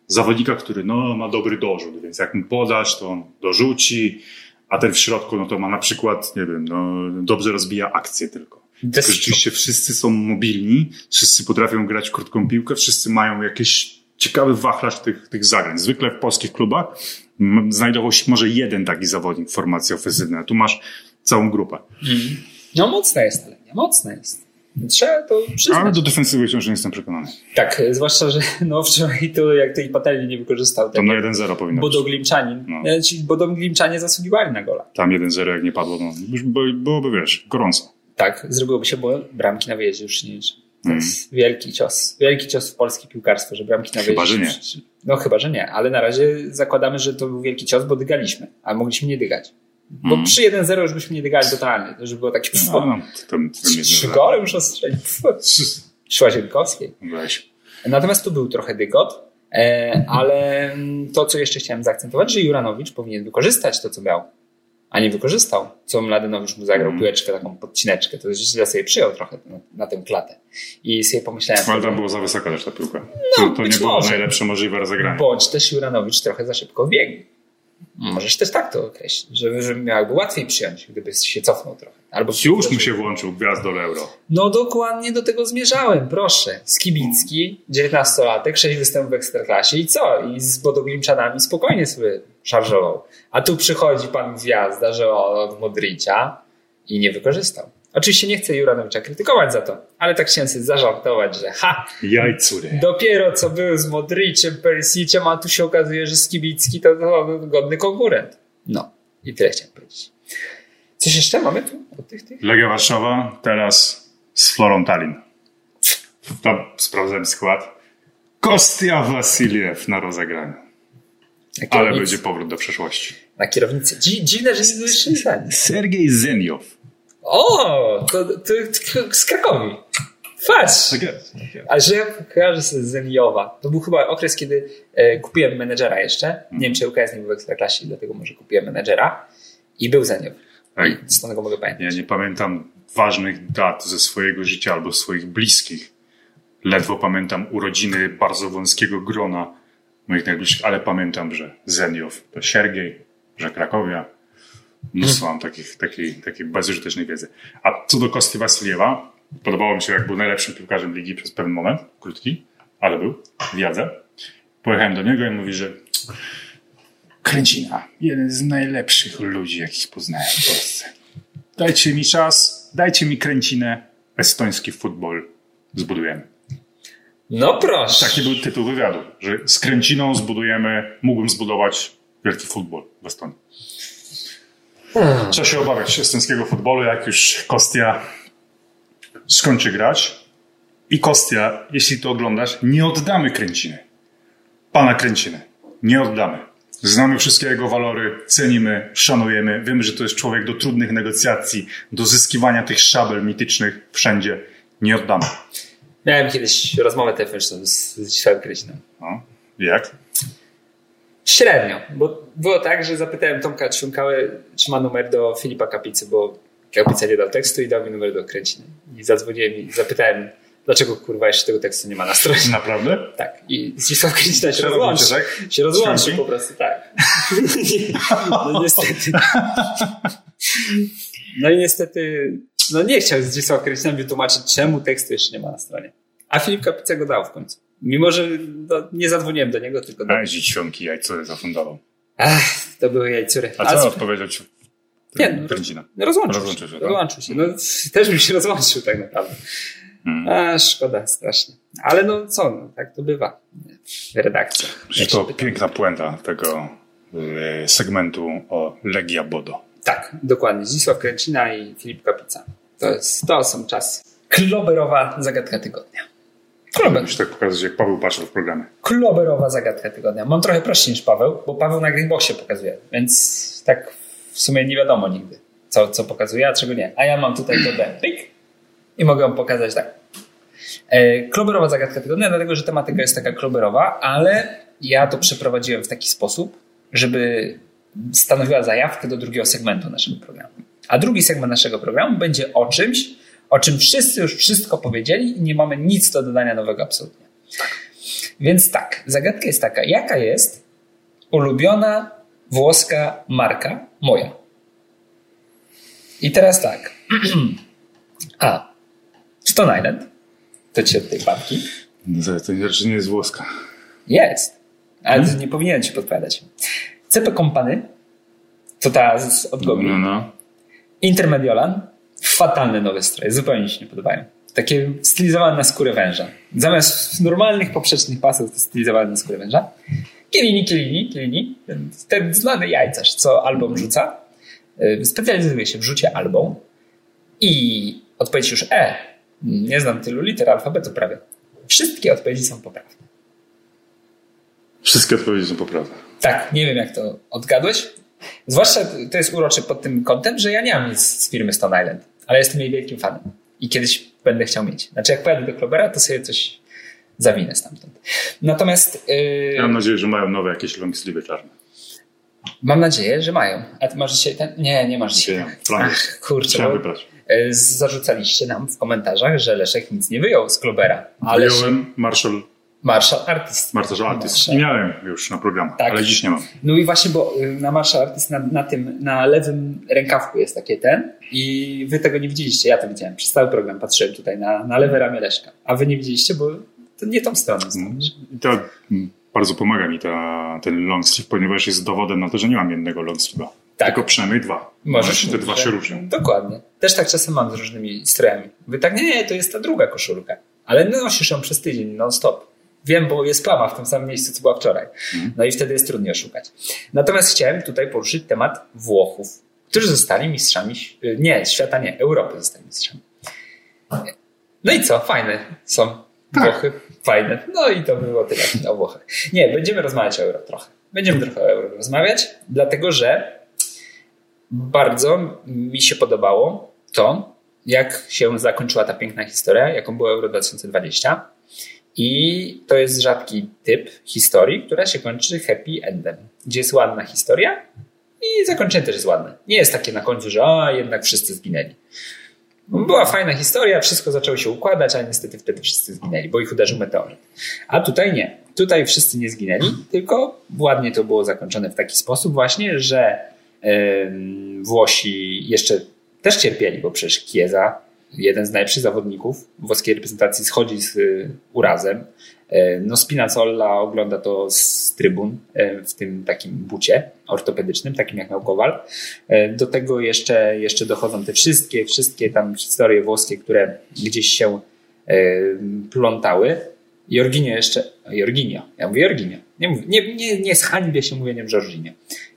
zawodnika, który no, ma dobry dorzut, więc jak mu podasz, to on dorzuci, a ten w środku, no to ma na przykład, nie wiem, no, dobrze rozbija akcję tylko. Tylko rzeczywiście wszyscy są mobilni, wszyscy potrafią grać w krótką piłkę, wszyscy mają jakiś ciekawy wachlarz tych, tych zagrań. Zwykle w polskich klubach znajdował się może jeden taki zawodnik w formacji ofensywnej, a tu masz całą grupę. no mocna jest ta Legia, mocna jest. Trzeba to przyznać. Ale do defensywy wciąż nie jestem przekonany. Tak, zwłaszcza, że no wczoraj to jak tej patelni nie wykorzystał. Tak, Tam na 1-0 powinno być. Bodoglimczanin. No. No. Ci Bodoglimczanie zasługiwali na gola. Tam 1-0 jak nie padło, no byłoby, wiesz, gorąco. Tak, zrobiłoby się, bo bramki na wyjeździe już nie liczę. To Mm. jest wielki cios. Wielki cios w polskie piłkarstwo, że bramki na Chyba, że nie. No chyba, że nie, ale na razie zakładamy, że to był wielki cios, bo dygaliśmy, a mogliśmy nie dygać. Bo Mm. przy 1-0 już byśmy nie dygali totalnie. To już było takie pff, No, no, trzy- gole muszą strzelić. Trzy Łazienkowskiej. Natomiast tu był trochę dygot, e, ale to, co jeszcze chciałem zaakcentować, że Juranowicz powinien wykorzystać to, co miał, a nie wykorzystał, co Mladenowicz mu zagrał, Mhm. piłeczkę, taką podcineczkę, to źle sobie przyjął trochę na, na tę klatę. I sobie pomyślałem, Ale tam było za wysoka też ta piłka. No, to to nie było może. najlepsze możliwe rozegranie. bądź też Juranowicz trochę za szybko biegł. Możesz też tak to określić, żeby, żeby miałby łatwiej przyjąć, gdyby się cofnął trochę. Albo Już mu się włączył gwiazd do euro. No dokładnie do tego zmierzałem, proszę. Skibicki, 19-latek, 6 występów w Ekstraklasie i co? I z Bodoglimczanami spokojnie sobie szarżował. A tu przychodzi pan Gwiazda, że od Modricia i nie wykorzystał. Oczywiście nie chcę Juranowicza krytykować za to, ale tak chciałem sobie zażartować, że ha, Jajcury. dopiero co był z Modriciem, Persiciem, a tu się okazuje, że Skibicki to, to godny konkurent. No i tyle chciałem powiedzieć. Coś jeszcze mamy tu od tych tych? Legia Warszawa teraz z Florą Tallinn. Tam sprawdzałem skład. Kostia Wasiliew na rozegraniu. Ale będzie powrót do przeszłości. Na kierownicy. Dzi- dziwne, że nie jeszcze zdanie. Sergiej Zeniow. O, to, to, to z Krakowi. Patrz! Tak jest. Tak że ja kojarzę sobie z Zeniowa. To był chyba okres, kiedy e, kupiłem menedżera jeszcze. Nie wiem, czy UKS nie był w Ekstraklasie, dlatego może kupiłem menedżera. I był Zeniow. Ej, I stąd go mogę pamiętać. Ja nie pamiętam ważnych dat ze swojego życia albo swoich bliskich. Ledwo pamiętam urodziny bardzo wąskiego grona moich najbliższych, ale pamiętam, że Zeniow to Siergiej, że Krakowia. Mnóstwo mam takich, takiej, takiej bezużytecznej wiedzy. A co do Kosty Wasiliewa, podobało mi się, jak był najlepszym piłkarzem ligi przez pewien moment, krótki, ale był, w Jadze. Pojechałem do niego i mówi, że Kręcina, jeden z najlepszych ludzi, jakich poznałem w Polsce. Dajcie mi czas, dajcie mi kręcinę, estoński futbol zbudujemy. No proszę. Taki był tytuł wywiadu, że z kręciną zbudujemy, mógłbym zbudować wielki futbol w Estonii. Trzeba się obawiać estońskiego futbolu, jak już Kostia skończy grać. I Kostia, jeśli to oglądasz, nie oddamy kręciny. Pana kręciny. Nie oddamy. Znamy wszystkie jego walory, cenimy, szanujemy. Wiemy, że to jest człowiek do trudnych negocjacji, do zyskiwania tych szabel mitycznych wszędzie. Nie oddamy. Miałem kiedyś rozmowę telefoniczną z, Zdzisławem Kryśnem. No. Jak? Średnio, bo było tak, że zapytałem Tomka Trząkały, czy ma numer do Filipa Kapicy, bo Kapica nie dał tekstu i dał mi numer do Kręciny. I zadzwoniłem i zapytałem, dlaczego kurwa jeszcze tego tekstu nie ma na stronie. Naprawdę? Tak. I Zdzisław Kręcina się robicie, tak? Się rozłączył Świąci? po prostu, tak. no niestety. No i niestety, no nie chciał Zdzisław Kręcina mi wytłumaczyć, czemu tekstu jeszcze nie ma na stronie. A Filip Kapica go dał w końcu. Mimo, że no, nie zadzwoniłem do niego, tylko do... A świątki jajcury zafundował. Ach, to były jajcury. A co odpowiedział ci? Nie, no, no rozłączył, Rozłączył się, się. tak? Rozłączył się. No, też bym się rozłączył tak naprawdę. Hmm. A, szkoda, strasznie. Ale no co, no, tak to bywa w redakcjach. Że to piękna puenta tego y, segmentu o Legia Bodo. Tak, dokładnie. Zdzisław Kręcina i Filip Kapica. To, jest, to są czasy. Kloberowa zagadka tygodnia. Klober. Musisz tak pokazać, jak Paweł patrzył w programie. Kloberowa zagadka tygodnia. Mam trochę prościej niż Paweł, bo Paweł na Greenboxie pokazuje, więc tak w sumie nie wiadomo nigdy, co, co pokazuje, a czego nie. A ja mam tutaj to pyk i mogę wam pokazać tak. E, Kloberowa zagadka tygodnia, dlatego że tematyka jest taka kloberowa, ale ja to przeprowadziłem w taki sposób, żeby stanowiła zajawkę do drugiego segmentu naszego programu. A drugi segment naszego programu będzie o czymś, o czym wszyscy już wszystko powiedzieli i nie mamy nic do dodania nowego absolutnie. Więc tak, zagadka jest taka, jaka jest ulubiona włoska marka moja? I teraz tak. A. Stone Island. To ci od tej babki. No To, to rzecz nie jest włoska. Jest. Ale nie powinienem ci podpowiadać. CP Company. To ta z od Gogli. No, Intermediolan. Fatalne nowe stroje. Zupełnie się nie podobają. Takie stylizowane na skórę węża. Zamiast normalnych poprzecznych pasów to stylizowane na skórę węża. Kielini, Kielini, Kielini. Ten znany jajcarz, co album rzuca. Yy, Specjalizuje się w rzucie album. I odpowiedź już E. Nie znam tylu liter alfabetu prawie. Wszystkie odpowiedzi są poprawne. Wszystkie odpowiedzi są poprawne. Tak, nie wiem jak to odgadłeś. Zwłaszcza to jest urocze pod tym kątem, że ja nie mam nic z firmy Stone Island, ale jestem jej wielkim fanem i kiedyś będę chciał mieć. Znaczy jak pojadę do Klobera, to sobie coś zawinę stamtąd. Natomiast yy, Ja mam nadzieję, że mają nowe jakieś long sleeve czarne. mam nadzieję, że mają. A ty masz dzisiaj ten? Nie, nie masz dzisiaj. Ach, kurczę, bo, yy, zarzucaliście nam w komentarzach, że Leszek nic nie wyjął z Klobera. Ale Wyjąłem Marshall, Marshall Artist. Marshall Artist. Marshall. I miałem już na programie, Tak. ale dziś nie mam. No i właśnie, bo y, na Marshall Artist na, na tym, na lewym rękawku jest takie ten i wy tego nie widzieliście, ja to widziałem. Przez cały program patrzyłem tutaj na, na lewe ramię Leszka, a wy nie widzieliście, bo to nie tą stronę. I to mm, bardzo pomaga mi ta, ten long sleeve, ponieważ jest dowodem na to, że nie mam jednego long sleeve'a. Tak. Tylko przynajmniej dwa. Możesz Możesz te dwa że- się różnią. Dokładnie. Też tak czasem mam z różnymi strojami. Wy tak, nie, nie, to jest ta druga koszulka. Ale nosisz ją przez tydzień non-stop. Wiem, bo jest plama w tym samym miejscu, co była wczoraj. No i wtedy jest trudniej oszukać. Natomiast chciałem tutaj poruszyć temat Włochów, którzy zostali mistrzami, y, nie, świata nie, Europy zostali mistrzami. No i co? Fajne są Włochy. Fajne. No i to było tyle o Włochach. Nie, będziemy rozmawiać o euro trochę. Będziemy trochę o euro rozmawiać, dlatego że bardzo mi się podobało to, jak się zakończyła ta piękna historia, jaką było Euro 2020. I to jest rzadki typ historii, która się kończy happy endem, gdzie jest ładna historia i zakończenie też jest ładne. Nie jest takie na końcu, że a, jednak wszyscy zginęli. Była fajna historia, wszystko zaczęło się układać, a niestety wtedy wszyscy zginęli, bo ich uderzył meteoryt. A tutaj nie. Tutaj wszyscy nie zginęli, tylko ładnie to było zakończone w taki sposób właśnie, że Włosi jeszcze też cierpieli, bo przecież Chiesa, jeden z najlepszych zawodników włoskiej reprezentacji, schodzi z y, urazem. E, No Spinazzola ogląda to z trybun e, w tym takim bucie ortopedycznym, takim jak miał Kowal. E, Do tego jeszcze, jeszcze dochodzą te wszystkie, wszystkie tam historie włoskie, które gdzieś się plątały. Jorginio jeszcze, Jorginio, ja mówię Jorginio, nie, nie, nie, nie zhańbię się mówieniem Jorginio.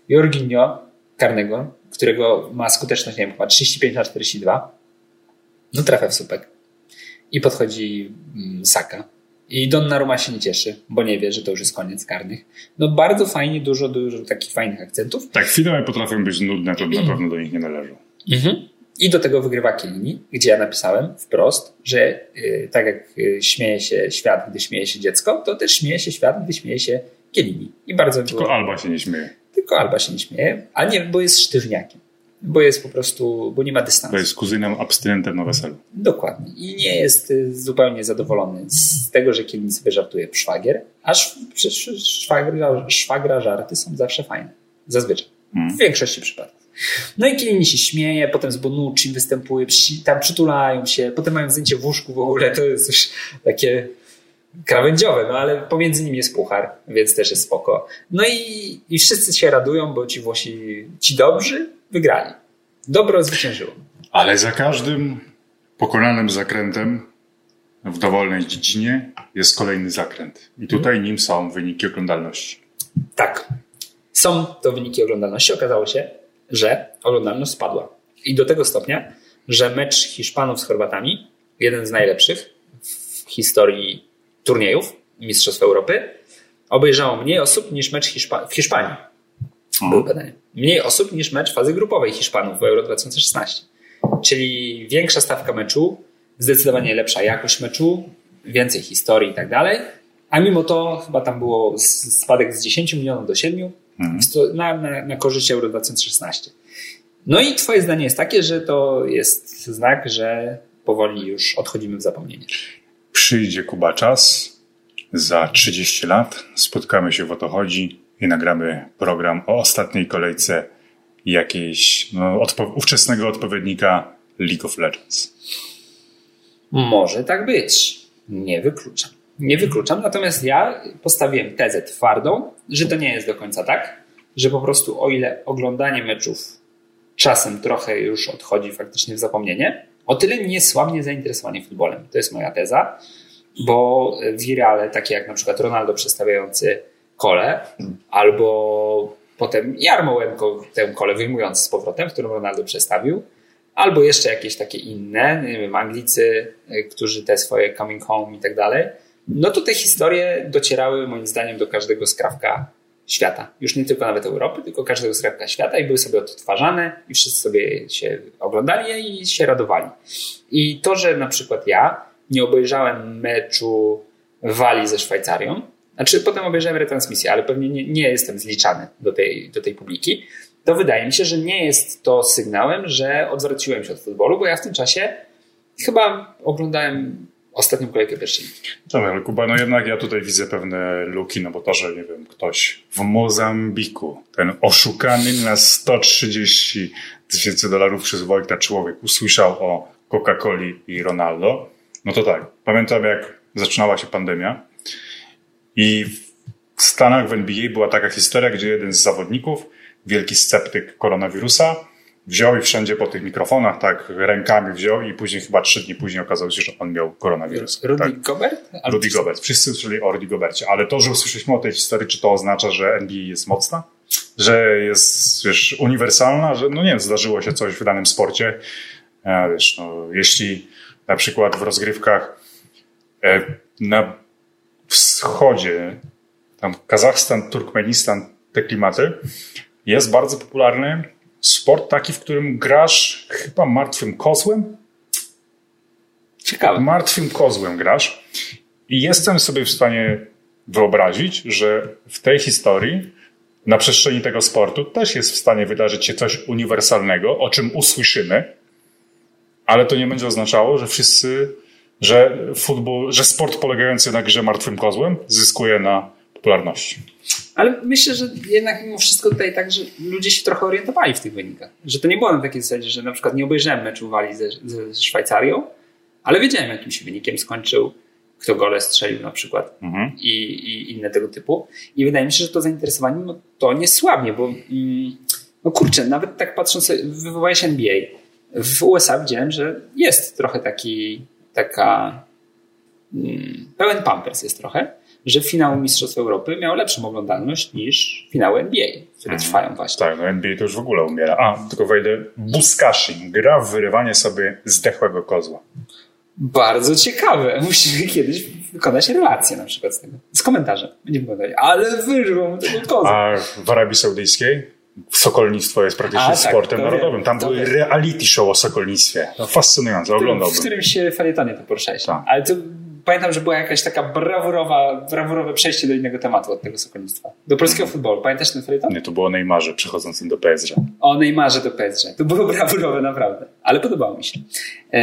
Jorginio karnego, którego ma skuteczność, nie wiem, chyba 35 na 42, no trafia w słupek. I podchodzi mm, Saka. I Donnarumma się nie cieszy, bo nie wie, że to już jest koniec karnych. No bardzo fajnie, dużo, dużo takich fajnych akcentów. Tak, finały potrafią być nudne, to na pewno do nich nie należą. I do tego wygrywa Kielini, gdzie ja napisałem wprost, że y, tak jak y, śmieje się świat, gdy śmieje się dziecko, to też śmieje się świat, gdy śmieje się Kielini. I bardzo było... Tylko Alba się nie śmieje. Tylko Alba się nie śmieje, a nie, bo jest sztywniakiem. Bo jest po prostu, bo nie ma dystansu. To jest kuzynem abstynentem na weselu. Dokładnie. I nie jest y, zupełnie zadowolony z tego, że Kielin sobie żartuje szwagier, a sz- przecież szwagra, szwagra żarty są zawsze fajne. Zazwyczaj. W większości przypadków. No i Kielini się śmieje, potem z Bonucci występuje, tam przytulają się, potem mają zdjęcie w łóżku w ogóle, to jest już takie krawędziowe, no ale pomiędzy nimi jest puchar, więc też jest spoko. No i, i wszyscy się radują, bo ci Włosi, ci dobrzy, wygrali. Dobro zwyciężyło. Ale za każdym pokonanym zakrętem w dowolnej dziedzinie jest kolejny zakręt. I tutaj nim są wyniki oglądalności. Tak. Są to wyniki oglądalności. Okazało się, że oglądalność spadła. I do tego stopnia, że mecz Hiszpanów z Chorwatami, jeden z najlepszych w historii turniejów Mistrzostw Europy, obejrzało mniej osób niż mecz Hiszpa- w Hiszpanii. Było badanie. Mniej osób niż mecz fazy grupowej Hiszpanów w Euro 2016. Czyli większa stawka meczu, zdecydowanie lepsza jakość meczu, więcej historii i tak dalej. A mimo to chyba tam było spadek z 10 milionów do 7 Jest to na, na, na korzyść Euro 2016. No i twoje zdanie jest takie, że to jest znak, że powoli już odchodzimy w zapomnienie. Przyjdzie Kuba czas, za 30 lat spotkamy się w Oto Chodzi i nagramy program o ostatniej kolejce jakiejś no, odpo- ówczesnego odpowiednika League of Legends. Może tak być. Nie wykluczam. Nie wykluczam, natomiast ja postawiłem tezę twardą, że to nie jest do końca tak, że po prostu o ile oglądanie meczów czasem trochę już odchodzi faktycznie w zapomnienie, o tyle niesłabnie zainteresowanie futbolem. To jest moja teza, bo wirale takie jak na przykład Ronaldo przestawiający kole, albo potem Jarmołenko tę kolę wyjmujący z powrotem, którą Ronaldo przestawił, albo jeszcze jakieś takie inne, nie wiem, Anglicy, y, którzy te swoje coming home i tak dalej, no to te historie docierały moim zdaniem do każdego skrawka świata. Już nie tylko nawet Europy, tylko każdego skrawka świata i były sobie odtwarzane i wszyscy sobie się oglądali i się radowali. I to, że na przykład ja nie obejrzałem meczu Walii ze Szwajcarią, znaczy potem obejrzałem retransmisję, ale pewnie nie, nie jestem zliczany do tej, do tej publiki, to wydaje mi się, że nie jest to sygnałem, że odwróciłem się od futbolu, bo ja w tym czasie chyba oglądałem ostatnią kolejkę pierwszej. Dobra, ale Kuba, no jednak ja tutaj widzę pewne luki, no bo to, że nie wiem, ktoś w Mozambiku, ten oszukany na 130 tysięcy dolarów przez Wojtka człowiek usłyszał o Coca-Coli i Ronaldo, no to tak, pamiętam jak zaczynała się pandemia i w Stanach w NBA była taka historia, gdzie jeden z zawodników, wielki sceptyk koronawirusa, wziął i wszędzie po tych mikrofonach tak rękami wziął i później chyba trzy dni później okazało się, że on miał koronawirus. Rudy tak. Gobert? Albo- Rudy Gobert. Wszyscy słyszeli o Rudy Gobercie, ale to, że usłyszeliśmy o tej historii, czy to oznacza, że NBA jest mocna? Że jest, wiesz, uniwersalna? Że, no nie wiem, zdarzyło się coś w danym sporcie. Wiesz, no, jeśli na przykład w rozgrywkach e, na wschodzie, tam Kazachstan, Turkmenistan, te klimaty, jest bardzo popularny sport taki, w którym grasz chyba martwym kozłem, Ciekawe. martwym kozłem grasz i jestem sobie w stanie wyobrazić, że w tej historii na przestrzeni tego sportu też jest w stanie wydarzyć się coś uniwersalnego, o czym usłyszymy, ale to nie będzie oznaczało, że wszyscy, że futbol, że sport polegający na grze martwym kozłem zyskuje na popularności. Ale myślę, że jednak mimo wszystko tutaj tak, że ludzie się trochę orientowali w tych wynikach. Że to nie było na takiej zasadzie, że na przykład nie obejrzałem meczu Walii ze, ze Szwajcarią, ale wiedziałem jakim się wynikiem skończył, kto gole strzelił na przykład Mhm. i, i inne tego typu. I wydaje mi się, że to zainteresowanie no, to nie słabnie, bo mm, no kurczę, nawet tak patrząc, wywołałeś NBA. W USA widziałem, że jest trochę taki, taka mm, pełen pampers jest trochę, że finał Mistrzostw Europy miał lepszą oglądalność niż finały NBA, które trwają właśnie. Tak, no NBA to już w ogóle umiera. A, tylko wejdę. Buskashing. Gra w wyrywanie sobie zdechłego kozła. Bardzo ciekawe. Musimy kiedyś wykonać relację na przykład z tego. Z komentarzem. Będziemy powiedzieć, ale wyrwał mu tego koza. A w Arabii Saudyjskiej sokolnictwo jest praktycznie A, tak, sportem to narodowym. Tam były wiem. reality show o sokolnictwie. Fascynujące, w oglądałbym. którymś felietonie to poruszałeś. Tak. Ale to pamiętam, że była jakaś taka brawurowa, brawurowe przejście do innego tematu od tego sokolnictwa. Do polskiego futbolu. Pamiętasz ten felieton? Nie, to było Neymarze przechodzącym do PSG. O Neymarze do PSG. To było brawurowe naprawdę. Ale podobało mi się. E,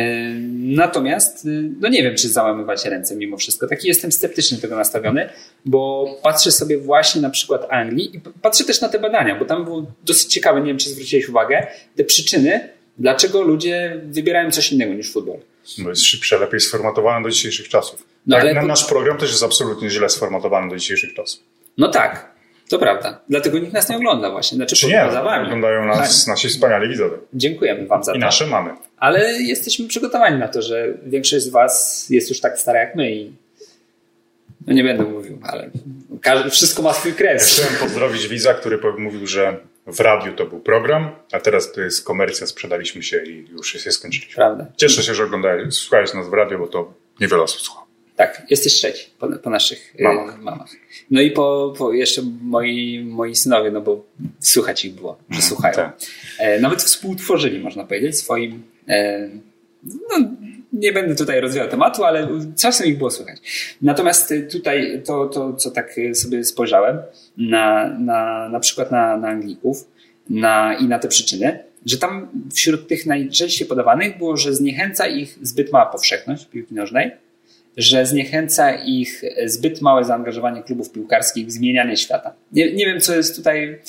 natomiast, y, no nie wiem, czy załamywać ręce mimo wszystko. Taki jestem sceptycznie tego nastawiony, bo patrzę sobie właśnie na przykład Anglii i patrzę też na te badania, bo tam było dosyć ciekawe, nie wiem, czy zwróciłeś uwagę, te przyczyny, dlaczego ludzie wybierają coś innego niż futbol. Bo jest szybsze, lepiej sformatowane do dzisiejszych czasów. No, ale na nasz program też jest absolutnie źle sformatowany do dzisiejszych czasów. No tak, to prawda. Dlatego nikt nas nie ogląda właśnie. Znaczy Czy nie? poza wami. Oglądają nas nasi wspaniali widzowie. Dziękujemy wam za I to. nasze mamy. Ale jesteśmy przygotowani na to, że większość z was jest już tak stara jak my i no nie będę mówił, ale wszystko ma swój kres. chciałem pozdrowić widza, który mówił, że w radiu to był program, a teraz to jest komercja, sprzedaliśmy się i już się skończyliśmy. Prawda. Cieszę się, że oglądałeś, słuchałeś nas w radio, bo to niewiele osób słucha. Tak, jesteś trzeci po, po naszych e, Mamach. mamach. No i po, po jeszcze moi, moi synowie, no bo słuchać ich było, że słuchają. tak. E, nawet współtworzyli, można powiedzieć, swoim. E, no, nie będę tutaj rozwijał tematu, ale czasem ich było słychać. Natomiast e, tutaj to, to co tak e, sobie spojrzałem, na, na, na przykład na, na Anglików na, i na te przyczyny, że tam wśród tych najczęściej podawanych było, że zniechęca ich zbyt mała powszechność piłki nożnej, że zniechęca ich zbyt małe zaangażowanie klubów piłkarskich w zmienianie świata. Nie, nie wiem, co jest tutaj,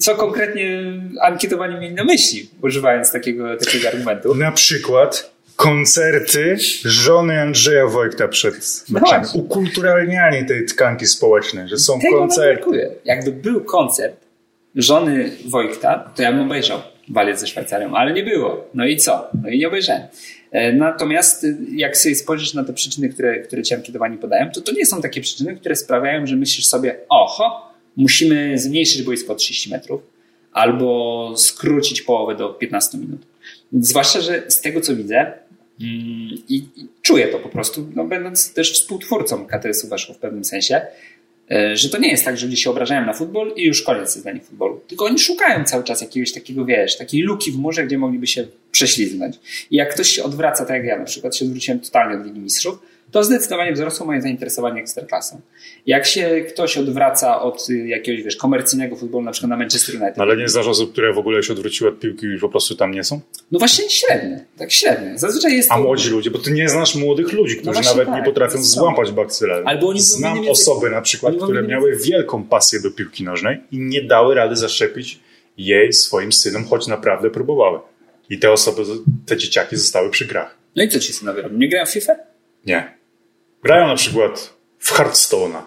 co konkretnie ankietowani mieli na myśli, używając takiego, takiego argumentu. Na przykład koncerty żony Andrzeja Wojtka przed No meczami. właśnie. Ukulturalnianie tej tkanki społecznej, że są Tego koncerty. Jakby był koncert żony Wojtka, to ja bym obejrzał walec ze Szwajcarią, ale nie było. No i co? No i nie obejrzałem. E, Natomiast y, jak sobie spojrzysz na te przyczyny, które, które ci ankietowani podają, to to nie są takie przyczyny, które sprawiają, że myślisz sobie, oho, musimy zmniejszyć boisko o 30 metrów albo skrócić połowę do 15 minut. Zwłaszcza, że z tego co widzę i, czuję to po prostu, no, będąc też współtwórcą KTS-u w pewnym sensie, e, że to nie jest tak, że ludzie się obrażają na futbol i już koniec jest dla nich futbolu. Tylko oni szukają cały czas jakiegoś takiego, wiesz, takiej luki w murze, gdzie mogliby się prześlizgnąć. I jak ktoś się odwraca, tak jak ja na przykład się odwróciłem totalnie od Ligi Mistrzów, to zdecydowanie wzrosło moje zainteresowanie ekstraklasą. Jak się ktoś odwraca od y, jakiegoś, wiesz, komercyjnego futbolu, na przykład na Manchester United, No ale nie osób, które w ogóle się odwróciły od piłki i po prostu tam nie są? no właśnie średnie, tak średnie. Zazwyczaj jest A to... młodzi ludzie, bo ty nie znasz młodych ludzi, którzy właśnie nawet tak, nie potrafią złapać bakcyla. Albo oni Znam osoby na przykład, które miały wielką pasję do piłki nożnej i nie dały rady zaszczepić jej swoim synom, choć naprawdę próbowały. I te osoby, te dzieciaki zostały przy grach. No i co ci synowie robią? Nie grają w FIFA? Nie. Grają na przykład w Hearthstone'a.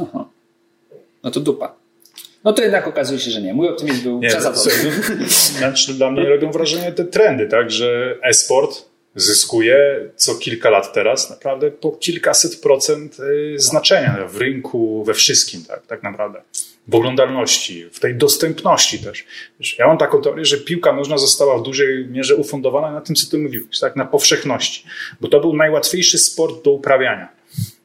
Aha. No to dupa. No to jednak okazuje się, że nie. Mój optymizm był Nie, przesadzowy. to- Znaczy, dla mnie robią wrażenie te trendy, tak, że e-sport zyskuje co kilka lat teraz naprawdę po kilkaset procent y, znaczenia w rynku, we wszystkim, tak, tak naprawdę. W oglądalności, w tej dostępności też. Wiesz, Ja mam taką teorię, że piłka nożna została w dużej mierze ufundowana na tym, co ty mówiłeś, tak, na powszechności. Bo to był najłatwiejszy sport do uprawiania.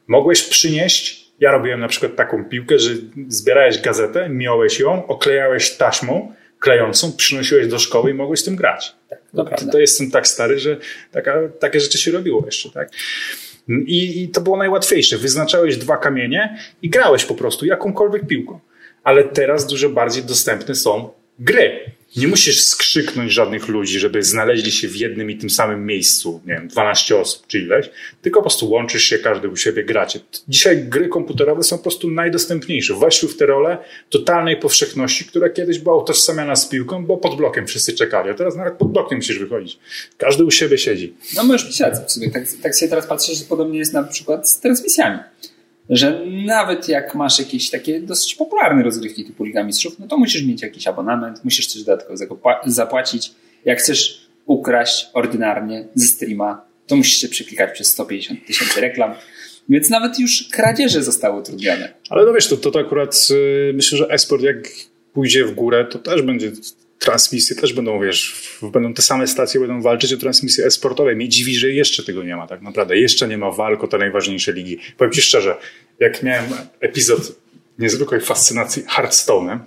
Mogłeś przynieść, ja robiłem na przykład taką piłkę, że zbierałeś gazetę, miałeś ją, oklejałeś taśmą klejącą, przynosiłeś do szkoły i mogłeś tym grać. to To, to jestem tak stary, że taka, takie rzeczy się robiło jeszcze, tak? I, I to było najłatwiejsze. Wyznaczałeś dwa kamienie i grałeś po prostu jakąkolwiek piłką. Ale teraz dużo bardziej dostępne są gry. Nie musisz skrzyknąć żadnych ludzi, żeby znaleźli się w jednym i tym samym miejscu, nie wiem, 12 osób czy ileś, tylko po prostu łączysz się, każdy u siebie gracie. Dzisiaj gry komputerowe są po prostu najdostępniejsze. Weszły w tę rolę totalnej powszechności, która kiedyś była utożsamiana z piłką, bo pod blokiem wszyscy czekali, a teraz nawet pod blokiem musisz wychodzić. Każdy u siebie siedzi. No możesz mieć rację w sobie. Tak, tak sobie teraz patrzę, że podobnie jest na przykład z transmisjami. Że nawet jak masz jakieś takie dosyć popularne rozgrywki typu Liga Mistrzów, no to musisz mieć jakiś abonament, musisz coś dodatkowego pła- zapłacić. Jak chcesz ukraść ordynarnie ze streama, to musisz się przeklikać przez 150 tysięcy reklam. Więc nawet już kradzieże zostały utrudnione. Ale no wiesz, to, to, to akurat y, myślę, że esport jak pójdzie w górę, to też będzie transmisje, też będą, wiesz, będą te same stacje, będą walczyć o transmisje esportowe. Mnie dziwi, że jeszcze tego nie ma tak naprawdę. Jeszcze nie ma walk o te najważniejsze ligi. Powiem ci szczerze, jak miałem epizod niezwykłej fascynacji Hearthstone'em,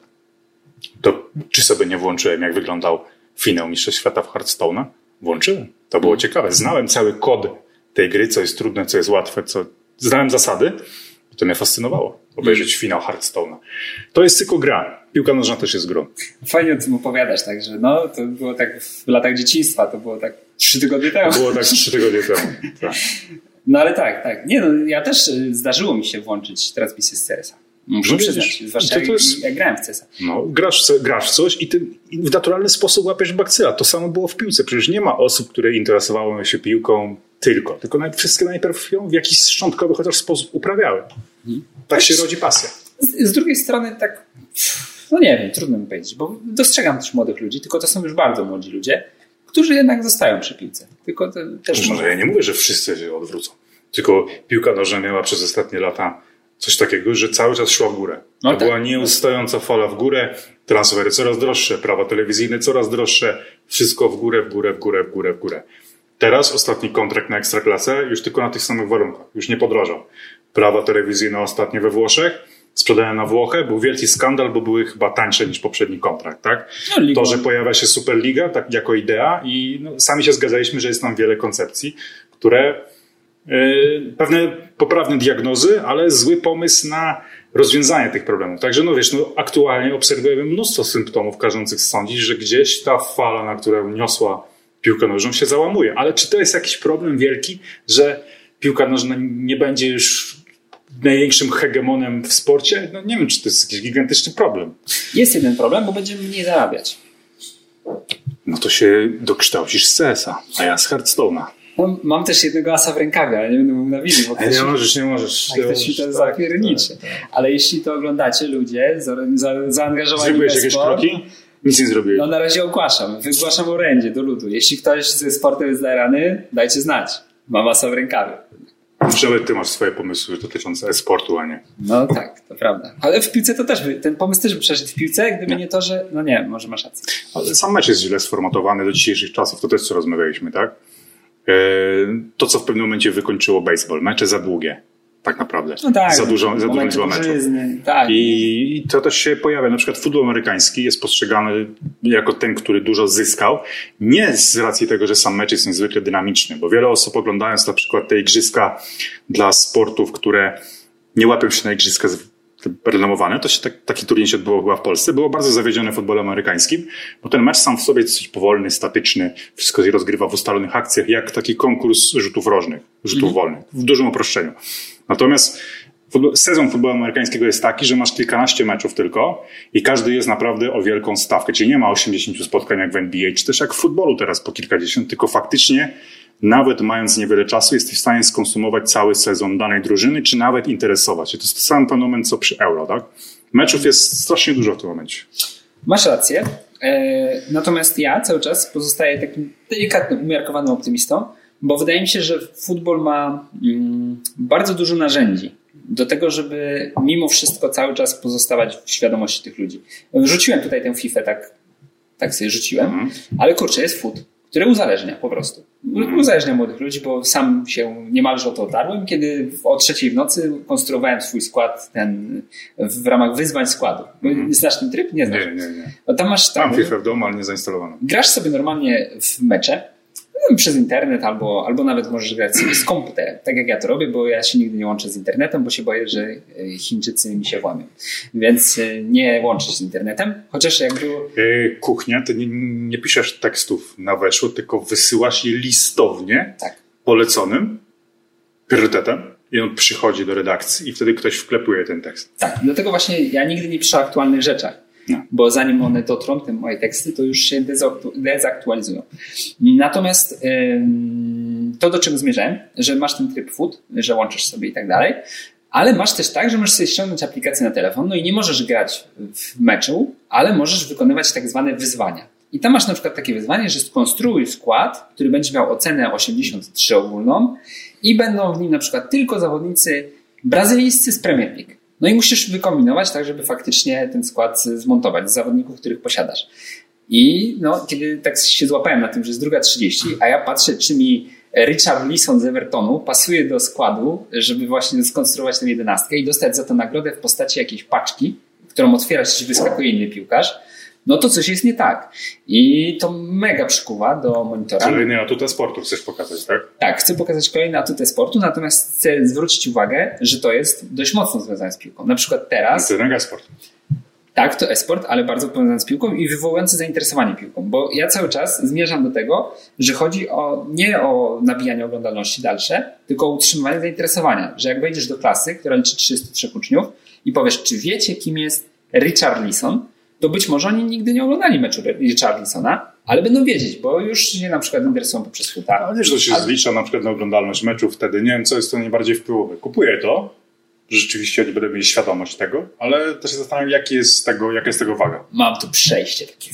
to czy sobie nie włączyłem, jak wyglądał finał Mistrzostw Świata w Hearthstone'a? Włączyłem. To było ciekawe. Znałem cały kod tej gry, co jest trudne, co jest łatwe, co znałem zasady, to mnie fascynowało. Obejrzeć finał Hearthstone'a. To jest tylko gra. Piłka nożna też jest grą. Fajnie o tym opowiadasz, także no, to było tak w latach dzieciństwa, to było tak trzy tygodnie temu. Było tak trzy tygodnie temu. Tak. No ale tak, tak. Nie no, ja też y, zdarzyło mi się włączyć transmisję z CS-a. Muszę przyznać, zwłaszcza to jak, to jest- jak grałem w CS-a. No, grasz, grasz w coś i ty w naturalny sposób łapiesz bakcyla. To samo było w piłce. Przecież nie ma osób, które interesowały się piłką tylko. Tylko naj, wszystkie najpierw ją w jakiś szczątkowy chociaż sposób uprawiały. Tak się rodzi pasja. Z, z drugiej strony tak, no nie wiem, trudno mi powiedzieć, bo dostrzegam też młodych ludzi, tylko to są już bardzo młodzi ludzie, którzy jednak zostają przy piłce. Tylko to też Może ja nie mówię, że wszyscy się odwrócą. Tylko piłka nożna miała przez ostatnie lata coś takiego, że cały czas szła w górę. No to tak. była nieustająca fala w górę, transfery coraz droższe, prawa telewizyjne coraz droższe, wszystko w górę, w górę, w górę, w górę, w górę. Teraz ostatni kontrakt na Ekstraklasę już tylko na tych samych warunkach, już nie podrożał. Prawa telewizyjne ostatnie we Włoszech, sprzedają na Włochę, był wielki skandal, bo były chyba tańsze niż poprzedni kontrakt, tak? No, To, że pojawia się Superliga tak jako idea i no, sami się zgadzaliśmy, że jest tam wiele koncepcji, które yy, pewne poprawne diagnozy, ale zły pomysł na rozwiązanie tych problemów. Także no wiesz, no, aktualnie obserwujemy mnóstwo symptomów każących sądzić, że gdzieś ta fala, na którą niosła piłkę nożną się załamuje. Ale czy to jest jakiś problem wielki, że piłka nożna nie będzie już największym hegemonem w sporcie? No nie wiem, czy to jest jakiś gigantyczny problem. Jest jeden problem, bo będziemy mniej zarabiać. No to się dokształcisz z CS-a, a ja z Hearthstone'a. Mam, mam też jednego asa w rękawie, ale nie będę mówił na bo ktoś, Nie możesz, nie możesz. tak, nie ktoś mi to tak, zapierniczy. Ale jeśli to oglądacie, ludzie za, za, zaangażowani Zrobiłeś jakieś sport, kroki? Nic nie zrobiłeś. No na razie ogłaszam. Wygłaszam orędzie do ludu. Jeśli ktoś ze sportem jest zarany, dajcie znać. Mam asa w rękawie. Nawet ty masz swoje pomysły dotyczące e-sportu, a nie. No tak, to prawda. Ale w piłce to też by, ten pomysł też by przeszedł w piłce, gdyby nie to, że, no nie, może masz rację. Ale sam mecz jest źle sformatowany do dzisiejszych czasów, to też co rozmawialiśmy, tak? E, To, co w pewnym momencie wykończyło baseball. Mecze za długie, tak naprawdę. No tak. Za dużo, za dużo drużyzny, Tak. I to też się pojawia. Na przykład futbol amerykański jest postrzegany jako ten, który dużo zyskał. Nie z racji tego, że sam mecz jest niezwykle dynamiczny, bo wiele osób oglądając na przykład te igrzyska dla sportów, które nie łapią się na igrzyska z- renomowane, to się tak, taki turniej się odbywał chyba w Polsce, było bardzo zawiedzione futbolem amerykańskim, bo ten mecz sam w sobie jest dosyć powolny, statyczny, wszystko się rozgrywa w ustalonych akcjach, jak taki konkurs rzutów rożnych, rzutów wolnych, w dużym uproszczeniu. Natomiast sezon futbolu amerykańskiego jest taki, że masz kilkanaście meczów tylko i każdy jest naprawdę o wielką stawkę. Czyli nie ma 80 spotkań jak w NBA, czy też jak w futbolu teraz po kilkadziesiąt, tylko faktycznie nawet mając niewiele czasu jesteś w stanie skonsumować cały sezon danej drużyny, czy nawet interesować się. To jest ten sam fenomen co przy Euro, tak? Meczów jest strasznie dużo w tym momencie. Masz rację. E, natomiast ja cały czas pozostaję takim delikatnym, umiarkowanym optymistą, bo wydaje mi się, że futbol ma mm, bardzo dużo narzędzi do tego, żeby mimo wszystko cały czas pozostawać w świadomości tych ludzi. Rzuciłem tutaj tę FIFA, tak, tak sobie rzuciłem, ale kurczę, jest fut, który uzależnia po prostu. Uzależnia młodych ludzi, bo sam się niemalże o to otarłem, kiedy o trzeciej w nocy konstruowałem swój skład ten w ramach wyzwań składu. Znasz ten tryb? Nie znasz. Nie, nie, nie. No tam masz tak, Mam FIFA w domu, ale nie zainstalowaną. grasz sobie normalnie w mecze przez internet albo, albo nawet możesz grać sobie z komputerem, tak jak ja to robię, bo ja się nigdy nie łączę z internetem, bo się boję, że e, Chińczycy mi się włamią. Więc e, nie łączę się z internetem, chociaż jak było... E, kuchnia, ty nie, nie piszesz tekstów na weszło, tylko wysyłasz je listownie Tak. poleconym priorytetem i on przychodzi do redakcji i wtedy ktoś wklepuje ten tekst. Tak, dlatego właśnie ja nigdy nie piszę o aktualnych rzeczach. Bo zanim one dotrą, te moje teksty, to już się dezaktu- dezaktualizują. Natomiast to, do czego zmierzałem, że masz ten tryb food, że łączysz sobie i tak dalej, ale masz też tak, że możesz sobie ściągnąć aplikację na telefon, no i nie możesz grać w meczu, ale możesz wykonywać tak zwane wyzwania. I tam masz na przykład takie wyzwanie, że skonstruuj skład, który będzie miał ocenę 83 ogólną i będą w nim na przykład tylko zawodnicy brazylijscy z Premier League. No i musisz wykombinować tak, żeby faktycznie ten skład zmontować z zawodników, których posiadasz. I no, kiedy tak się złapałem na tym, że jest druga 30, a ja patrzę, czy mi Richard Leeson z Evertonu pasuje do składu, żeby właśnie skonstruować tę jedenastkę i dostać za to nagrodę w postaci jakiejś paczki, którą otwierasz i wyskakuje inny piłkarz, no to coś jest nie tak. I to mega przykuwa do monitora. Kolejny atut sportu chcesz pokazać, tak? Tak, chcę pokazać kolejny atut sportu, natomiast chcę zwrócić uwagę, że to jest dość mocno związane z piłką. Na przykład teraz... To mega sport. Tak, to esport, ale bardzo powiązany z piłką i wywołujący zainteresowanie piłką, bo ja cały czas zmierzam do tego, że chodzi o nie o nabijanie oglądalności dalsze, tylko o utrzymywanie zainteresowania, że jak wejdziesz do klasy, która liczy 303 uczniów i powiesz, czy wiecie, kim jest Richard Leeson, to być może oni nigdy nie oglądali meczu Richarlisona, ale będą wiedzieć, bo już się na przykład interesują poprzez futa. Ale wiesz, to się ale... zlicza na przykład na oglądalność meczu wtedy. Nie wiem, co jest to najbardziej wpływowe. Kupuję to, rzeczywiście nie będę mieli świadomość tego, ale też się zastanawiam, jaki jest tego, jaka jest tego waga. Mam tu przejście takie.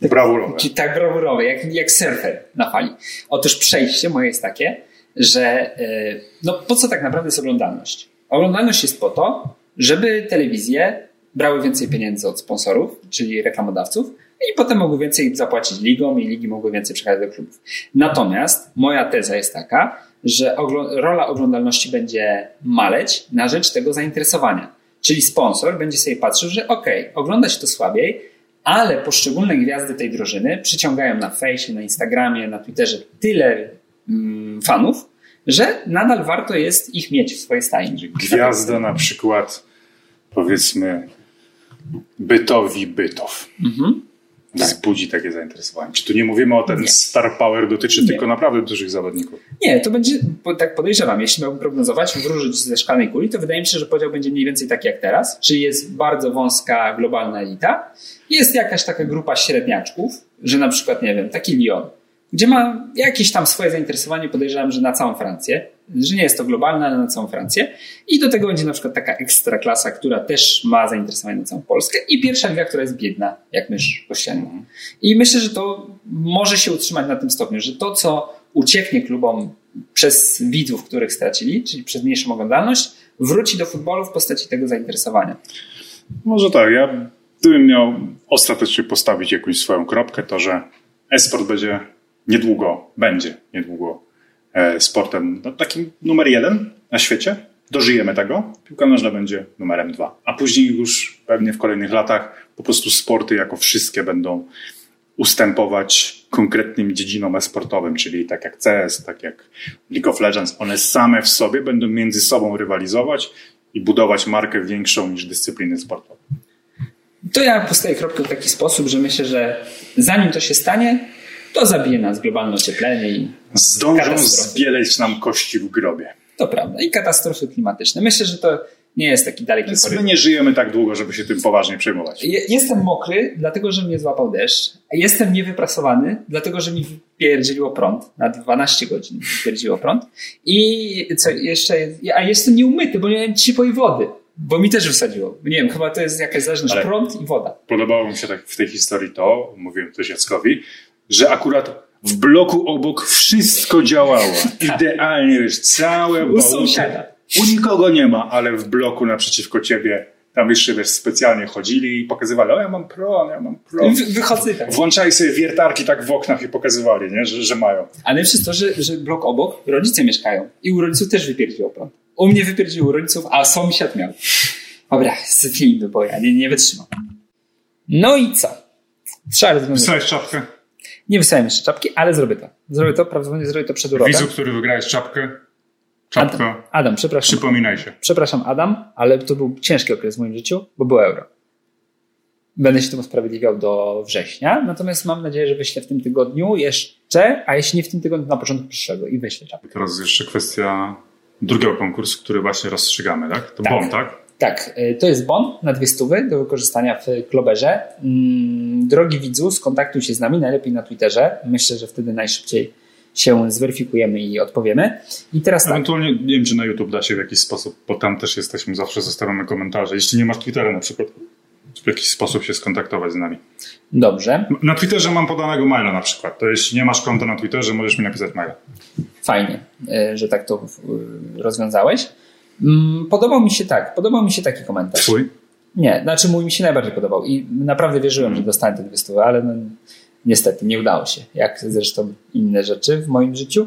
Tak, brawurowe. Tak brawurowe, jak, jak surfer na fali. Otóż przejście moje jest takie, że e, no po co tak naprawdę jest oglądalność? Oglądalność jest po to, żeby telewizje brały więcej pieniędzy od sponsorów, czyli reklamodawców, i potem mogły więcej zapłacić ligom i ligi mogły więcej przekazać do klubów. Natomiast moja teza jest taka, że rola oglądalności będzie maleć na rzecz tego zainteresowania. Czyli sponsor będzie sobie patrzył, że ok, ogląda się to słabiej, ale poszczególne gwiazdy tej drużyny przyciągają na fejsie, na Instagramie, na Twitterze tyle mm, fanów, że nadal warto jest ich mieć w swojej stajni. Gwiazda na przykład, powiedzmy, bytowi bytów. Mhm tak. wzbudzi takie zainteresowanie. Czy tu nie mówimy o ten nie. star power dotyczy nie. tylko naprawdę dużych zawodników? Nie, to będzie, tak podejrzewam, jeśli miałbym prognozować, wróżyć ze szklanej kuli, to wydaje mi się, że podział będzie mniej więcej taki jak teraz, czyli jest bardzo wąska globalna elita, jest jakaś taka grupa średniaczków, że na przykład, nie wiem, taki Lyon, gdzie ma jakieś tam swoje zainteresowanie, podejrzewam, że na całą Francję, że nie jest to globalne, ale na całą Francję. I do tego będzie na przykład taka ekstra klasa, która też ma zainteresowanie na całą Polskę i pierwsza liga, która jest biedna, jak mysz kościelna. I myślę, że to może się utrzymać na tym stopniu, że to, co ucieknie klubom przez widzów, których stracili, czyli przez mniejszą oglądalność, wróci do futbolu w postaci tego zainteresowania. Może tak. Ja gdybym miał ostatecznie postawić jakąś swoją kropkę, to że esport będzie niedługo, będzie niedługo sportem no, takim numer jeden na świecie. Dożyjemy tego. Piłka nożna będzie numerem dwa. A później już pewnie w kolejnych latach po prostu sporty jako wszystkie będą ustępować konkretnym dziedzinom esportowym, czyli tak jak CS, tak jak League of Legends, one same w sobie będą między sobą rywalizować i budować markę większą niż dyscypliny sportowe. To ja postawię kropkę w taki sposób, że myślę, że zanim to się stanie, to zabije nas globalne ocieplenie i. Zdążą zbieleć nam kości w grobie. To prawda. I katastrofy klimatyczne. Myślę, że to nie jest taki daleki Więc my nie żyjemy tak długo, żeby się tym poważnie przejmować. Jestem mokry, dlatego że mnie złapał deszcz. Jestem niewyprasowany, dlatego że mi wypierdziło prąd. Na 12 godzin wypierdziło prąd. I co jeszcze, a jestem nieumyty, bo nie miałem ciepłej wody. Bo mi też wysadziło. Nie wiem, chyba to jest jakaś zależność Ale prąd i woda. Podobało mi się tak w tej historii to, mówiłem też Jackowi, że akurat w bloku obok wszystko działało. Idealnie, wiesz, całe U sąsiada. U nikogo nie ma, ale w bloku naprzeciwko ciebie tam jeszcze wiesz, specjalnie chodzili i pokazywali, o ja mam prąd, ja mam prąd. Wychodzę tak. Włączali sobie wiertarki tak w oknach i pokazywali, nie? Że, że mają. A najlepsze jest to, że, że blok obok rodzice mieszkają i u rodziców też wypierdziło prąd. U mnie wypierdziło rodziców, a sąsiad miał. Dobra, zacznijmy, bo ja nie, nie wytrzymam. No i co? Trzeba rozwiązać. Wstałeś czapkę? Nie wysłałem jeszcze czapki, ale zrobię to. Zrobię to, prawdopodobnie zrobię to przed urlopem. Widzu, który wygrałeś czapkę, czapka. Adam, Adam, przepraszam. Przypominaj się. Przepraszam, Adam, ale to był ciężki okres w moim życiu, bo było euro. Będę się tym usprawiedliwiał do września, natomiast mam nadzieję, że wyślę w tym tygodniu jeszcze, a jeśli nie w tym tygodniu, na początku przyszłego i wyślę czapkę. Teraz jeszcze kwestia drugiego konkursu, który właśnie rozstrzygamy, tak? To tak. bon, tak? Tak, y, to jest bon na dwie stówy do wykorzystania w Kloberze. Mm, drogi widzu, skontaktuj się z nami, najlepiej na Twitterze. Myślę, że wtedy najszybciej się zweryfikujemy i odpowiemy. I teraz tak. Ewentualnie nie wiem, czy na YouTube da się w jakiś sposób, bo tam też jesteśmy, zawsze zostawiamy komentarze. Jeśli nie masz Twittera na przykład, w jakiś sposób się skontaktować z nami. Dobrze. Na Twitterze mam podanego maila na przykład. To jeśli nie masz konta na Twitterze, możesz mi napisać maila. Fajnie, y, że tak to y, rozwiązałeś. Mm, podobał mi się tak, podobał mi się taki komentarz. Twój? Nie, znaczy mój mi się najbardziej podobał i naprawdę wierzyłem, że dostanę te dwie stówy, ale no, niestety nie udało się, jak zresztą inne rzeczy w moim życiu.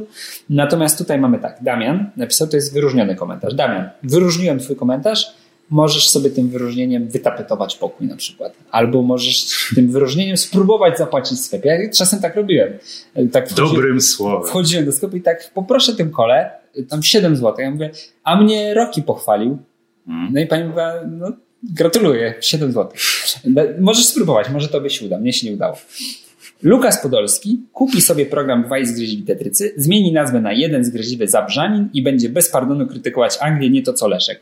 Natomiast tutaj mamy tak, Damian napisał, to jest wyróżniony komentarz. Damian, wyróżniłem twój komentarz, możesz sobie tym wyróżnieniem wytapetować pokój na przykład. Albo możesz tym wyróżnieniem spróbować zapłacić w sklepie. Ja czasem tak robiłem. Tak Dobrym słowem. Wchodziłem do sklepu i tak poproszę tym kole, tam 7 zł. Ja mówię, a mnie Roki pochwalił. Mm. No i pani mówi, no gratuluję, 7 zł. Możesz spróbować, może to by się uda. Mnie się nie udało. Lukas Podolski kupi sobie program Dwaj zgryźliwi Tetrycy, zmieni nazwę na jeden zgryźliwy Zabrzanin i będzie bez pardonu krytykować Anglię, nie to co Leszek.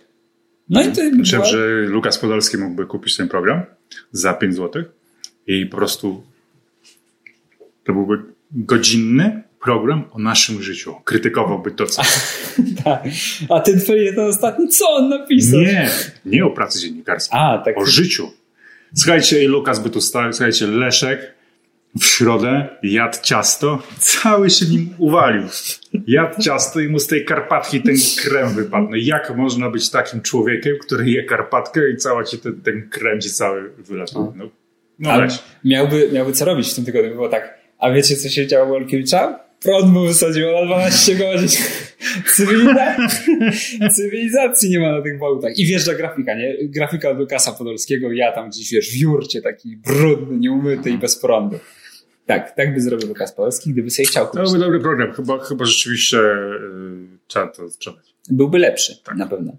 No i to Myślę, była... że Lukas Podolski mógłby kupić ten program za 5 zł i po prostu to byłby godzinny program o naszym życiu. Krytykowałby to, co... Tak. A ten felieton ostatni, co on napisał? Nie, nie o pracy dziennikarskiej, A, tak. o życiu. Słuchajcie, Lukas by tu stał, słuchajcie, Leszek w środę jadł ciasto, cały się nim uwalił. Jadł ciasto i mu z tej karpatki ten krem wypadł. No jak można być takim człowiekiem, który je karpatkę i cała ci ten, ten krem ci cały wylatuje? No, no Ale weź. miałby, miałby co robić w tym tygodniu, było tak. A wiecie, co się działo u Olkiewicza? Prąd mu wysadził na 12 godzin. Cywilizacji, cywilizacji nie ma na tych bałtach. I wjeżdża grafika, nie? Grafika od Lukasa Podolskiego, ja tam gdzieś, wiesz, w jurcie taki brudny, nieumyty i bez prądu. Tak, tak by zrobił Lukas Podolski, gdyby sobie chciał To kupić. byłby dobry program. Chyba, chyba rzeczywiście yy, trzeba to sprzedać. Byłby lepszy, na pewno.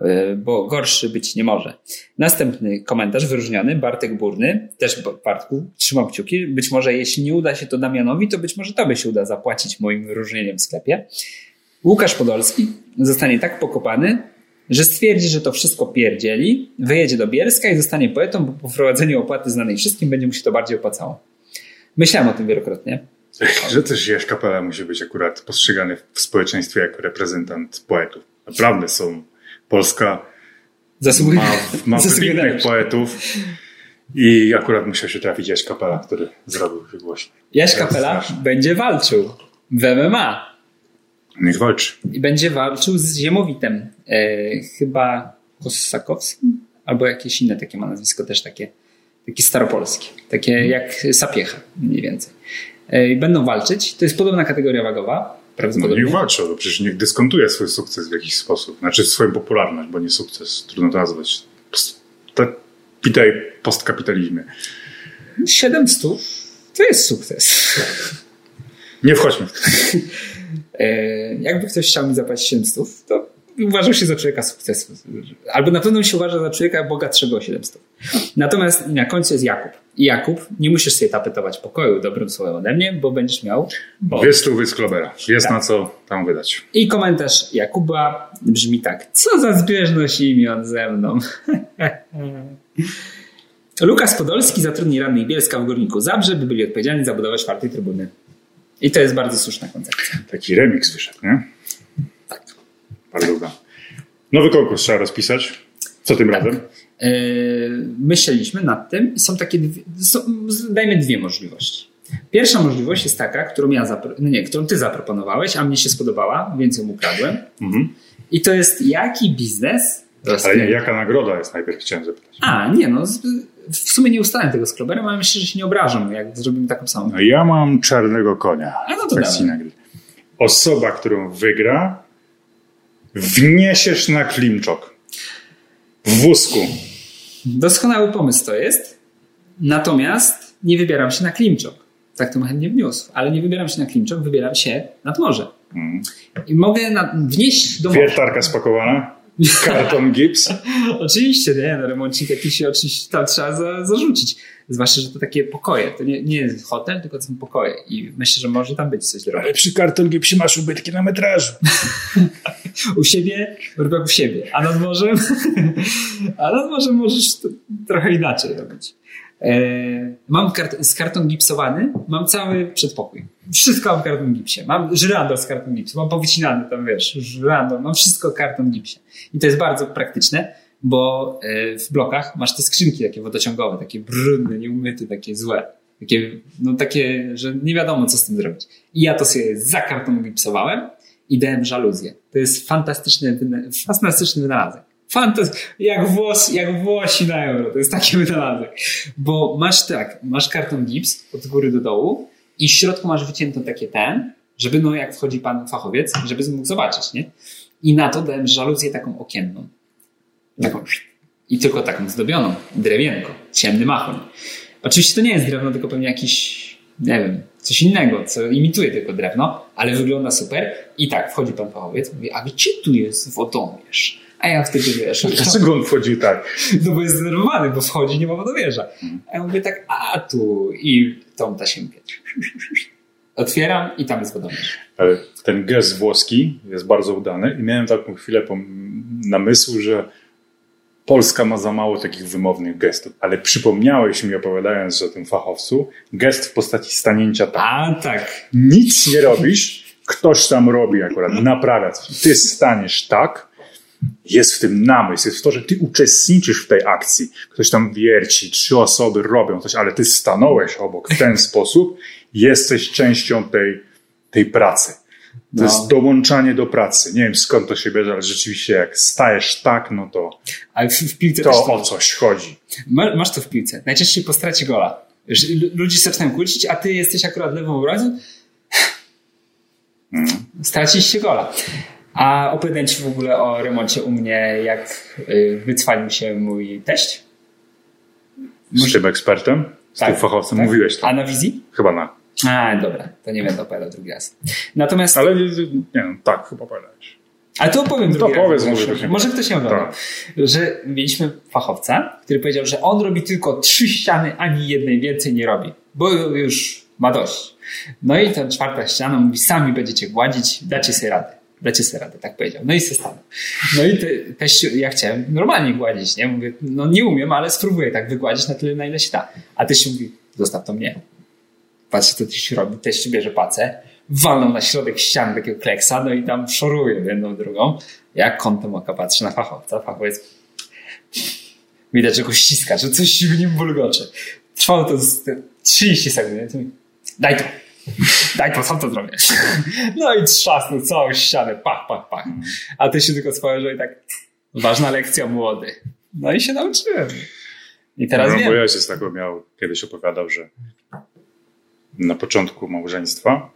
Yy, Bo gorszy być nie może. Następny komentarz wyróżniony, Bartek Burny, też Bartku, trzymam kciuki. Być może jeśli nie uda się to Damianowi, to być może tobie się uda zapłacić moim wyróżnieniem w sklepie. Łukasz Podolski zostanie tak pokopany, że stwierdzi, że to wszystko pierdzieli, wyjedzie do Bielska i zostanie poetą, bo po wprowadzeniu opłaty znanej wszystkim będzie mu się to bardziej opłacało. Myślałem o tym wielokrotnie. Że też Jaś Kapela musi być akurat postrzegany w społeczeństwie jako reprezentant poetów. Naprawdę są. Polska Zasługuje, ma, ma wybitnych poetów i akurat musiał się trafić Jaś Kapela, który zrobił się głośny. Jaś Kapela będzie walczył w MMA. Niech walczy. I będzie walczył z Ziemowitem. E, chyba Kosakowskim? Albo jakieś inne takie ma nazwisko, też takie, takie staropolskie. Takie jak Sapiecha, mniej więcej. E, będą walczyć. To jest podobna kategoria wagowa. No Prawdopodobnie. niech walczy, no przecież niech dyskontuje swój sukces w jakiś sposób. Znaczy swoją popularność, bo nie sukces, trudno to nazwać. To- Witaj postkapitalizmie. 700 to jest sukces. Nie wchodźmy w to. E, jakby ktoś chciał mi zapłacić 700, to uważał się za człowieka sukcesu. Albo na pewno się uważa za człowieka bogatszego o 700. Natomiast na końcu jest Jakub. Jakub, nie musisz sobie tapetować pokoju dobrym słowem ode mnie, bo będziesz miał bo. Dwie stówy z Klobera. Jest Tak. na co tam wydać. I komentarz Jakuba brzmi tak. Co za zbieżność imion ze mną. Lukas Podolski zatrudni radnych Bielska w Górniku Zabrze, by byli odpowiedzialni za budowę czwartej trybuny. I to jest bardzo słuszna koncepcja. Taki remix wyszedł, nie? Tak. Bardzo udany. Nowy konkurs trzeba rozpisać. Co tym razem? Yy, myśleliśmy nad tym i są takie, dwie, są, dajmy dwie możliwości. Pierwsza możliwość jest taka, którą ja zapro, no nie, którą ty zaproponowałeś, a mnie się spodobała, więc ją ukradłem. Mhm. I to jest jaki biznes Ale nie, jaka nagroda jest najpierw chciałem zapytać. A, nie no, w sumie nie ustalałem tego z Kloberem, ale myślę, że się nie obrażą, jak zrobimy taką samą. No ja mam czarnego konia. A no to nagród. Osoba, którą wygra, wniesiesz na klimczok. W wózku. Doskonały pomysł to jest, natomiast nie wybieram się na Klimczok. Tak to chętnie wniósł, ale nie wybieram się na Klimczok, wybieram się nad morze. Mm. I mogę na, wnieść do morza. Wiertarka spakowana. Karton gips. Oczywiście, nie, no remoncik jakiś się oczywiście tam trzeba za, zarzucić. Zwłaszcza, że to takie pokoje. To nie, nie jest hotel, tylko są pokoje. I myślę, że może tam być coś do roboty. przy karton gipsie masz ubytki na metrażu. U siebie, rób u siebie. A nad morzem? A nad morzem możesz trochę inaczej robić. E, mam kart- z karton gipsowany, mam cały przedpokój. Wszystko mam karton gipsie. Mam żyrandol z karton gipsu, mam powycinany tam, wiesz, żyrandol, mam wszystko karton gipsie. I to jest bardzo praktyczne, bo e, w blokach masz te skrzynki takie wodociągowe, takie brudne, nieumyte, takie złe. Takie, no takie, że nie wiadomo, co z tym zrobić. I ja to sobie za karton gipsowałem i dałem żaluzję. To jest fantastyczny, fantastyczny wynalazek. Fantas jak, włos, jak Włosi na euro. To jest taki wynalazek. Bo masz tak, masz karton gips od góry do dołu i w środku masz wycięto takie ten, żeby no jak wchodzi pan fachowiec, żeby mógł zobaczyć, nie? I na to dałem żaluzję taką okienną. Taką, I tylko taką zdobioną, drewienko, ciemny machoń. Oczywiście to nie jest drewno, tylko pewnie jakiś, nie wiem, coś innego, co imituje tylko drewno, ale wygląda super. I tak, wchodzi pan fachowiec, mówi, a gdzie tu jest wodomierz? A ja wtedy wiesz, Dlaczego on wchodzi tak? no bo jest zdenerwowany, bo wchodzi, nie ma wodowierza. A ja mówię tak, a tu i tą tasiemkę. Otwieram i tam jest. Ale ten gest włoski jest bardzo udany i miałem taką chwilę namysłu, że Polska ma za mało takich wymownych gestów. Ale przypomniałeś mi, opowiadając o tym fachowcu, gest w postaci stanięcia tak. A tak. Nic nie robisz, ktoś tam robi akurat, naprawia coś. Ty staniesz tak, jest w tym namysł, jest w to, że ty uczestniczysz w tej akcji. Ktoś tam wierci, trzy osoby robią coś, ale ty stanąłeś obok w ten sposób, jesteś częścią tej, tej pracy. To No. jest dołączanie do pracy. Nie wiem skąd to się bierze, ale rzeczywiście jak stajesz tak, no to, Ale w, w piłce też to to o coś chodzi. Ma- Masz to w piłce. Najczęściej po stracie gola. Ludzie zaczynają kłócić, a ty jesteś akurat lewą obrońcą. Stracisz się gola. A opowiadałem ci w ogóle o remoncie u mnie, jak y, wycwalił się mój teść. Z tym ekspertem, z tym fachowcem, mówiłeś to. A na wizji? Chyba na. A, dobra, to nie będę opowiadał drugi raz. Natomiast, Ale nie, wiem, tak, chyba powiedziałeś. ale to opowiem To drugi powiedz, raz. może ktoś może ktoś nie oglądał. Tak. Że mieliśmy fachowca, który powiedział, że on robi tylko trzy ściany, ani jednej więcej nie robi, bo już ma dość. No i ta czwarta ściana mówi, sami będziecie gładzić, dacie sobie radę. Dacie sobie radę, tak powiedział. No i se stanął. No i te, ja chciałem normalnie gładzić, nie? Mówię, no nie umiem, ale spróbuję tak wygładzić na tyle, na ile się da. A teść mówi, zostaw to mnie. Patrz, co teść robi. Teść bierze pacę, walną na środek ściany takiego kleksa, no i tam szoruje jedną drugą. Jak kątem oka patrzy na fachowca. Fachowiec widać, że go ściska, że coś w nim bulgocze. Trwało to z 30 sekund. Daj to. Daj to, sam to zrobię. No i trzasnął całą ścianę. Pach, pach, pach. A ty się tylko spojrzał i tak ważna lekcja młody. No i się nauczyłem. I teraz no, wiem. się z tego miał, kiedyś opowiadał, że na początku małżeństwa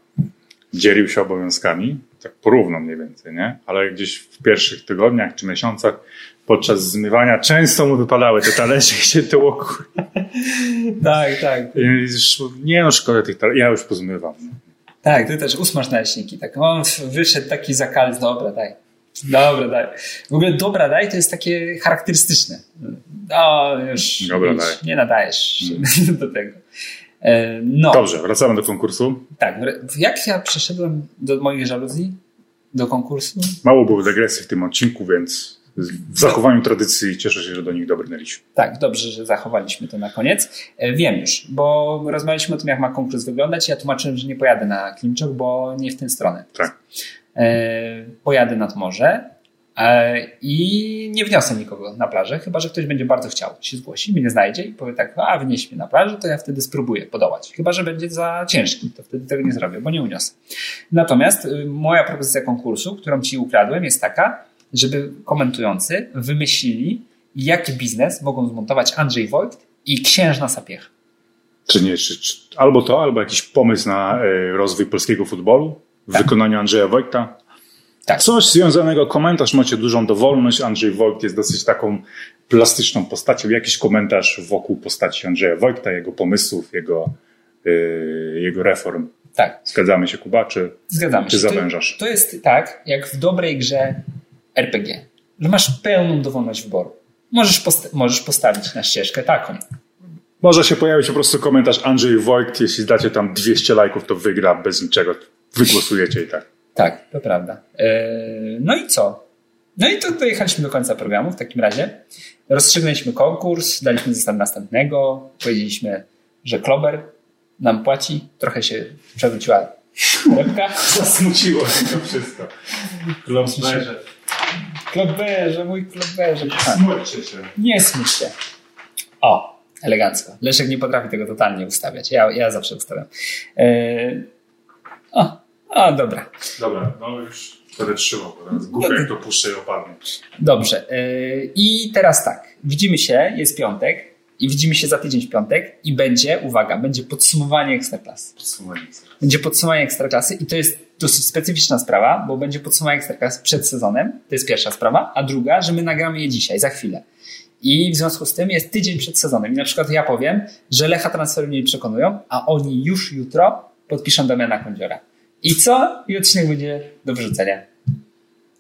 dzielił się obowiązkami, tak porówno mniej więcej, nie? Ale gdzieś w pierwszych tygodniach czy miesiącach podczas zmywania często mu wypadały te talerze i się to kur... Tak, tak. Już, Nie no, szkoda tych talerzy, ja już pozmywam. nie? Tak, ty też usmaż naleśniki. Tak, on wyszedł taki zakal, dobra, daj. Dobra, daj. W ogóle dobra, daj to jest takie charakterystyczne. No, już, Dobra, już daj. nie nadajesz się do tego. E, No, Dobrze, wracamy do konkursu. tak. Jak ja przeszedłem do moich żaluzji? Do konkursu? Mało było dygresji w tym odcinku, więc w zachowaniu tradycji cieszę się, że do nich dobrnęliśmy. Tak, dobrze, że zachowaliśmy to na koniec. E, Wiem już, bo rozmawialiśmy o tym, jak ma konkurs wyglądać. Ja tłumaczyłem, że nie pojadę na Klimczok, bo nie w tę stronę. Tak. E, Pojadę nad morze i nie wniosę nikogo na plażę, chyba że ktoś będzie bardzo chciał się zgłosić, mnie znajdzie i powie tak, a wnieś mnie na plażę, to ja wtedy spróbuję podołać. Chyba, że będzie za ciężki, to wtedy tego nie zrobię, bo nie uniosę. Natomiast y, moja propozycja konkursu, którą ci ukradłem, jest taka, żeby komentujący wymyślili, jaki biznes mogą zmontować Andrzej Wojt i księżna Sapiecha. Czy nie, czy, czy, albo to, albo jakiś pomysł na e, rozwój polskiego futbolu w wykonaniu Andrzeja Wojta. Tak. Coś związanego, komentarz macie dużą dowolność. Andrzej Wojt jest dosyć taką plastyczną postacią. Jakiś komentarz wokół postaci Andrzeja Wojta, jego pomysłów, jego, e, jego reform. Tak, Zgadzamy się, Kuba, czy, zgadzamy czy się. To- zawężasz? To jest tak, jak w dobrej grze RPG, że masz pełną dowolność wyboru. Możesz, posta- możesz postawić na ścieżkę taką. Może się pojawić po prostu komentarz Andrzej Wojt. Jeśli dacie tam 200 lajków, to wygra bez niczego. Wygłosujecie i tak. Tak, to prawda. Eee, No i co? No i to dojechaliśmy do końca programu w takim razie. Rozstrzygnęliśmy konkurs, daliśmy zestaw następnego, powiedzieliśmy, że Klober nam płaci. Trochę się przewróciła torebka. Zasmuciło się to wszystko. Klopberze. Kloberze, mój kloberze. Smućcie się. Nie smuć się. O, elegancko. Leszek nie potrafi tego totalnie ustawiać. Ja, ja zawsze ustawiam. Eee, o, o, dobra. Dobra, no już będę trzymał, bo teraz głupio jak to puszczę i opadnie. Dobrze. Eee, I teraz tak. Widzimy się, jest piątek I widzimy się za tydzień w piątek i będzie, uwaga, będzie podsumowanie Ekstraklasy. Będzie podsumowanie Ekstraklasy i to jest dosyć specyficzna sprawa, bo będzie podsumowanie Ekstraklasy przed sezonem, to jest pierwsza sprawa, a druga, że my nagramy je dzisiaj, za chwilę. I w związku z tym jest tydzień przed sezonem. I na przykład ja powiem, że Lecha transferu nie przekonują, a oni już jutro podpiszą Damiana Kądziora. I co? I odcinek będzie do wyrzucenia.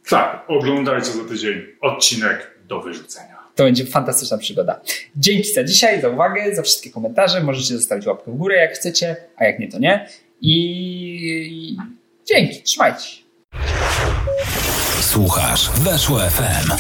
Tak, oglądajcie za tydzień odcinek do wyrzucenia. To będzie fantastyczna przygoda. Dzięki za dzisiaj, za uwagę, za wszystkie komentarze. Możecie zostawić łapkę w górę, jak chcecie, a jak nie, to nie. I dzięki, trzymajcie się. Słuchasz Weszło FM.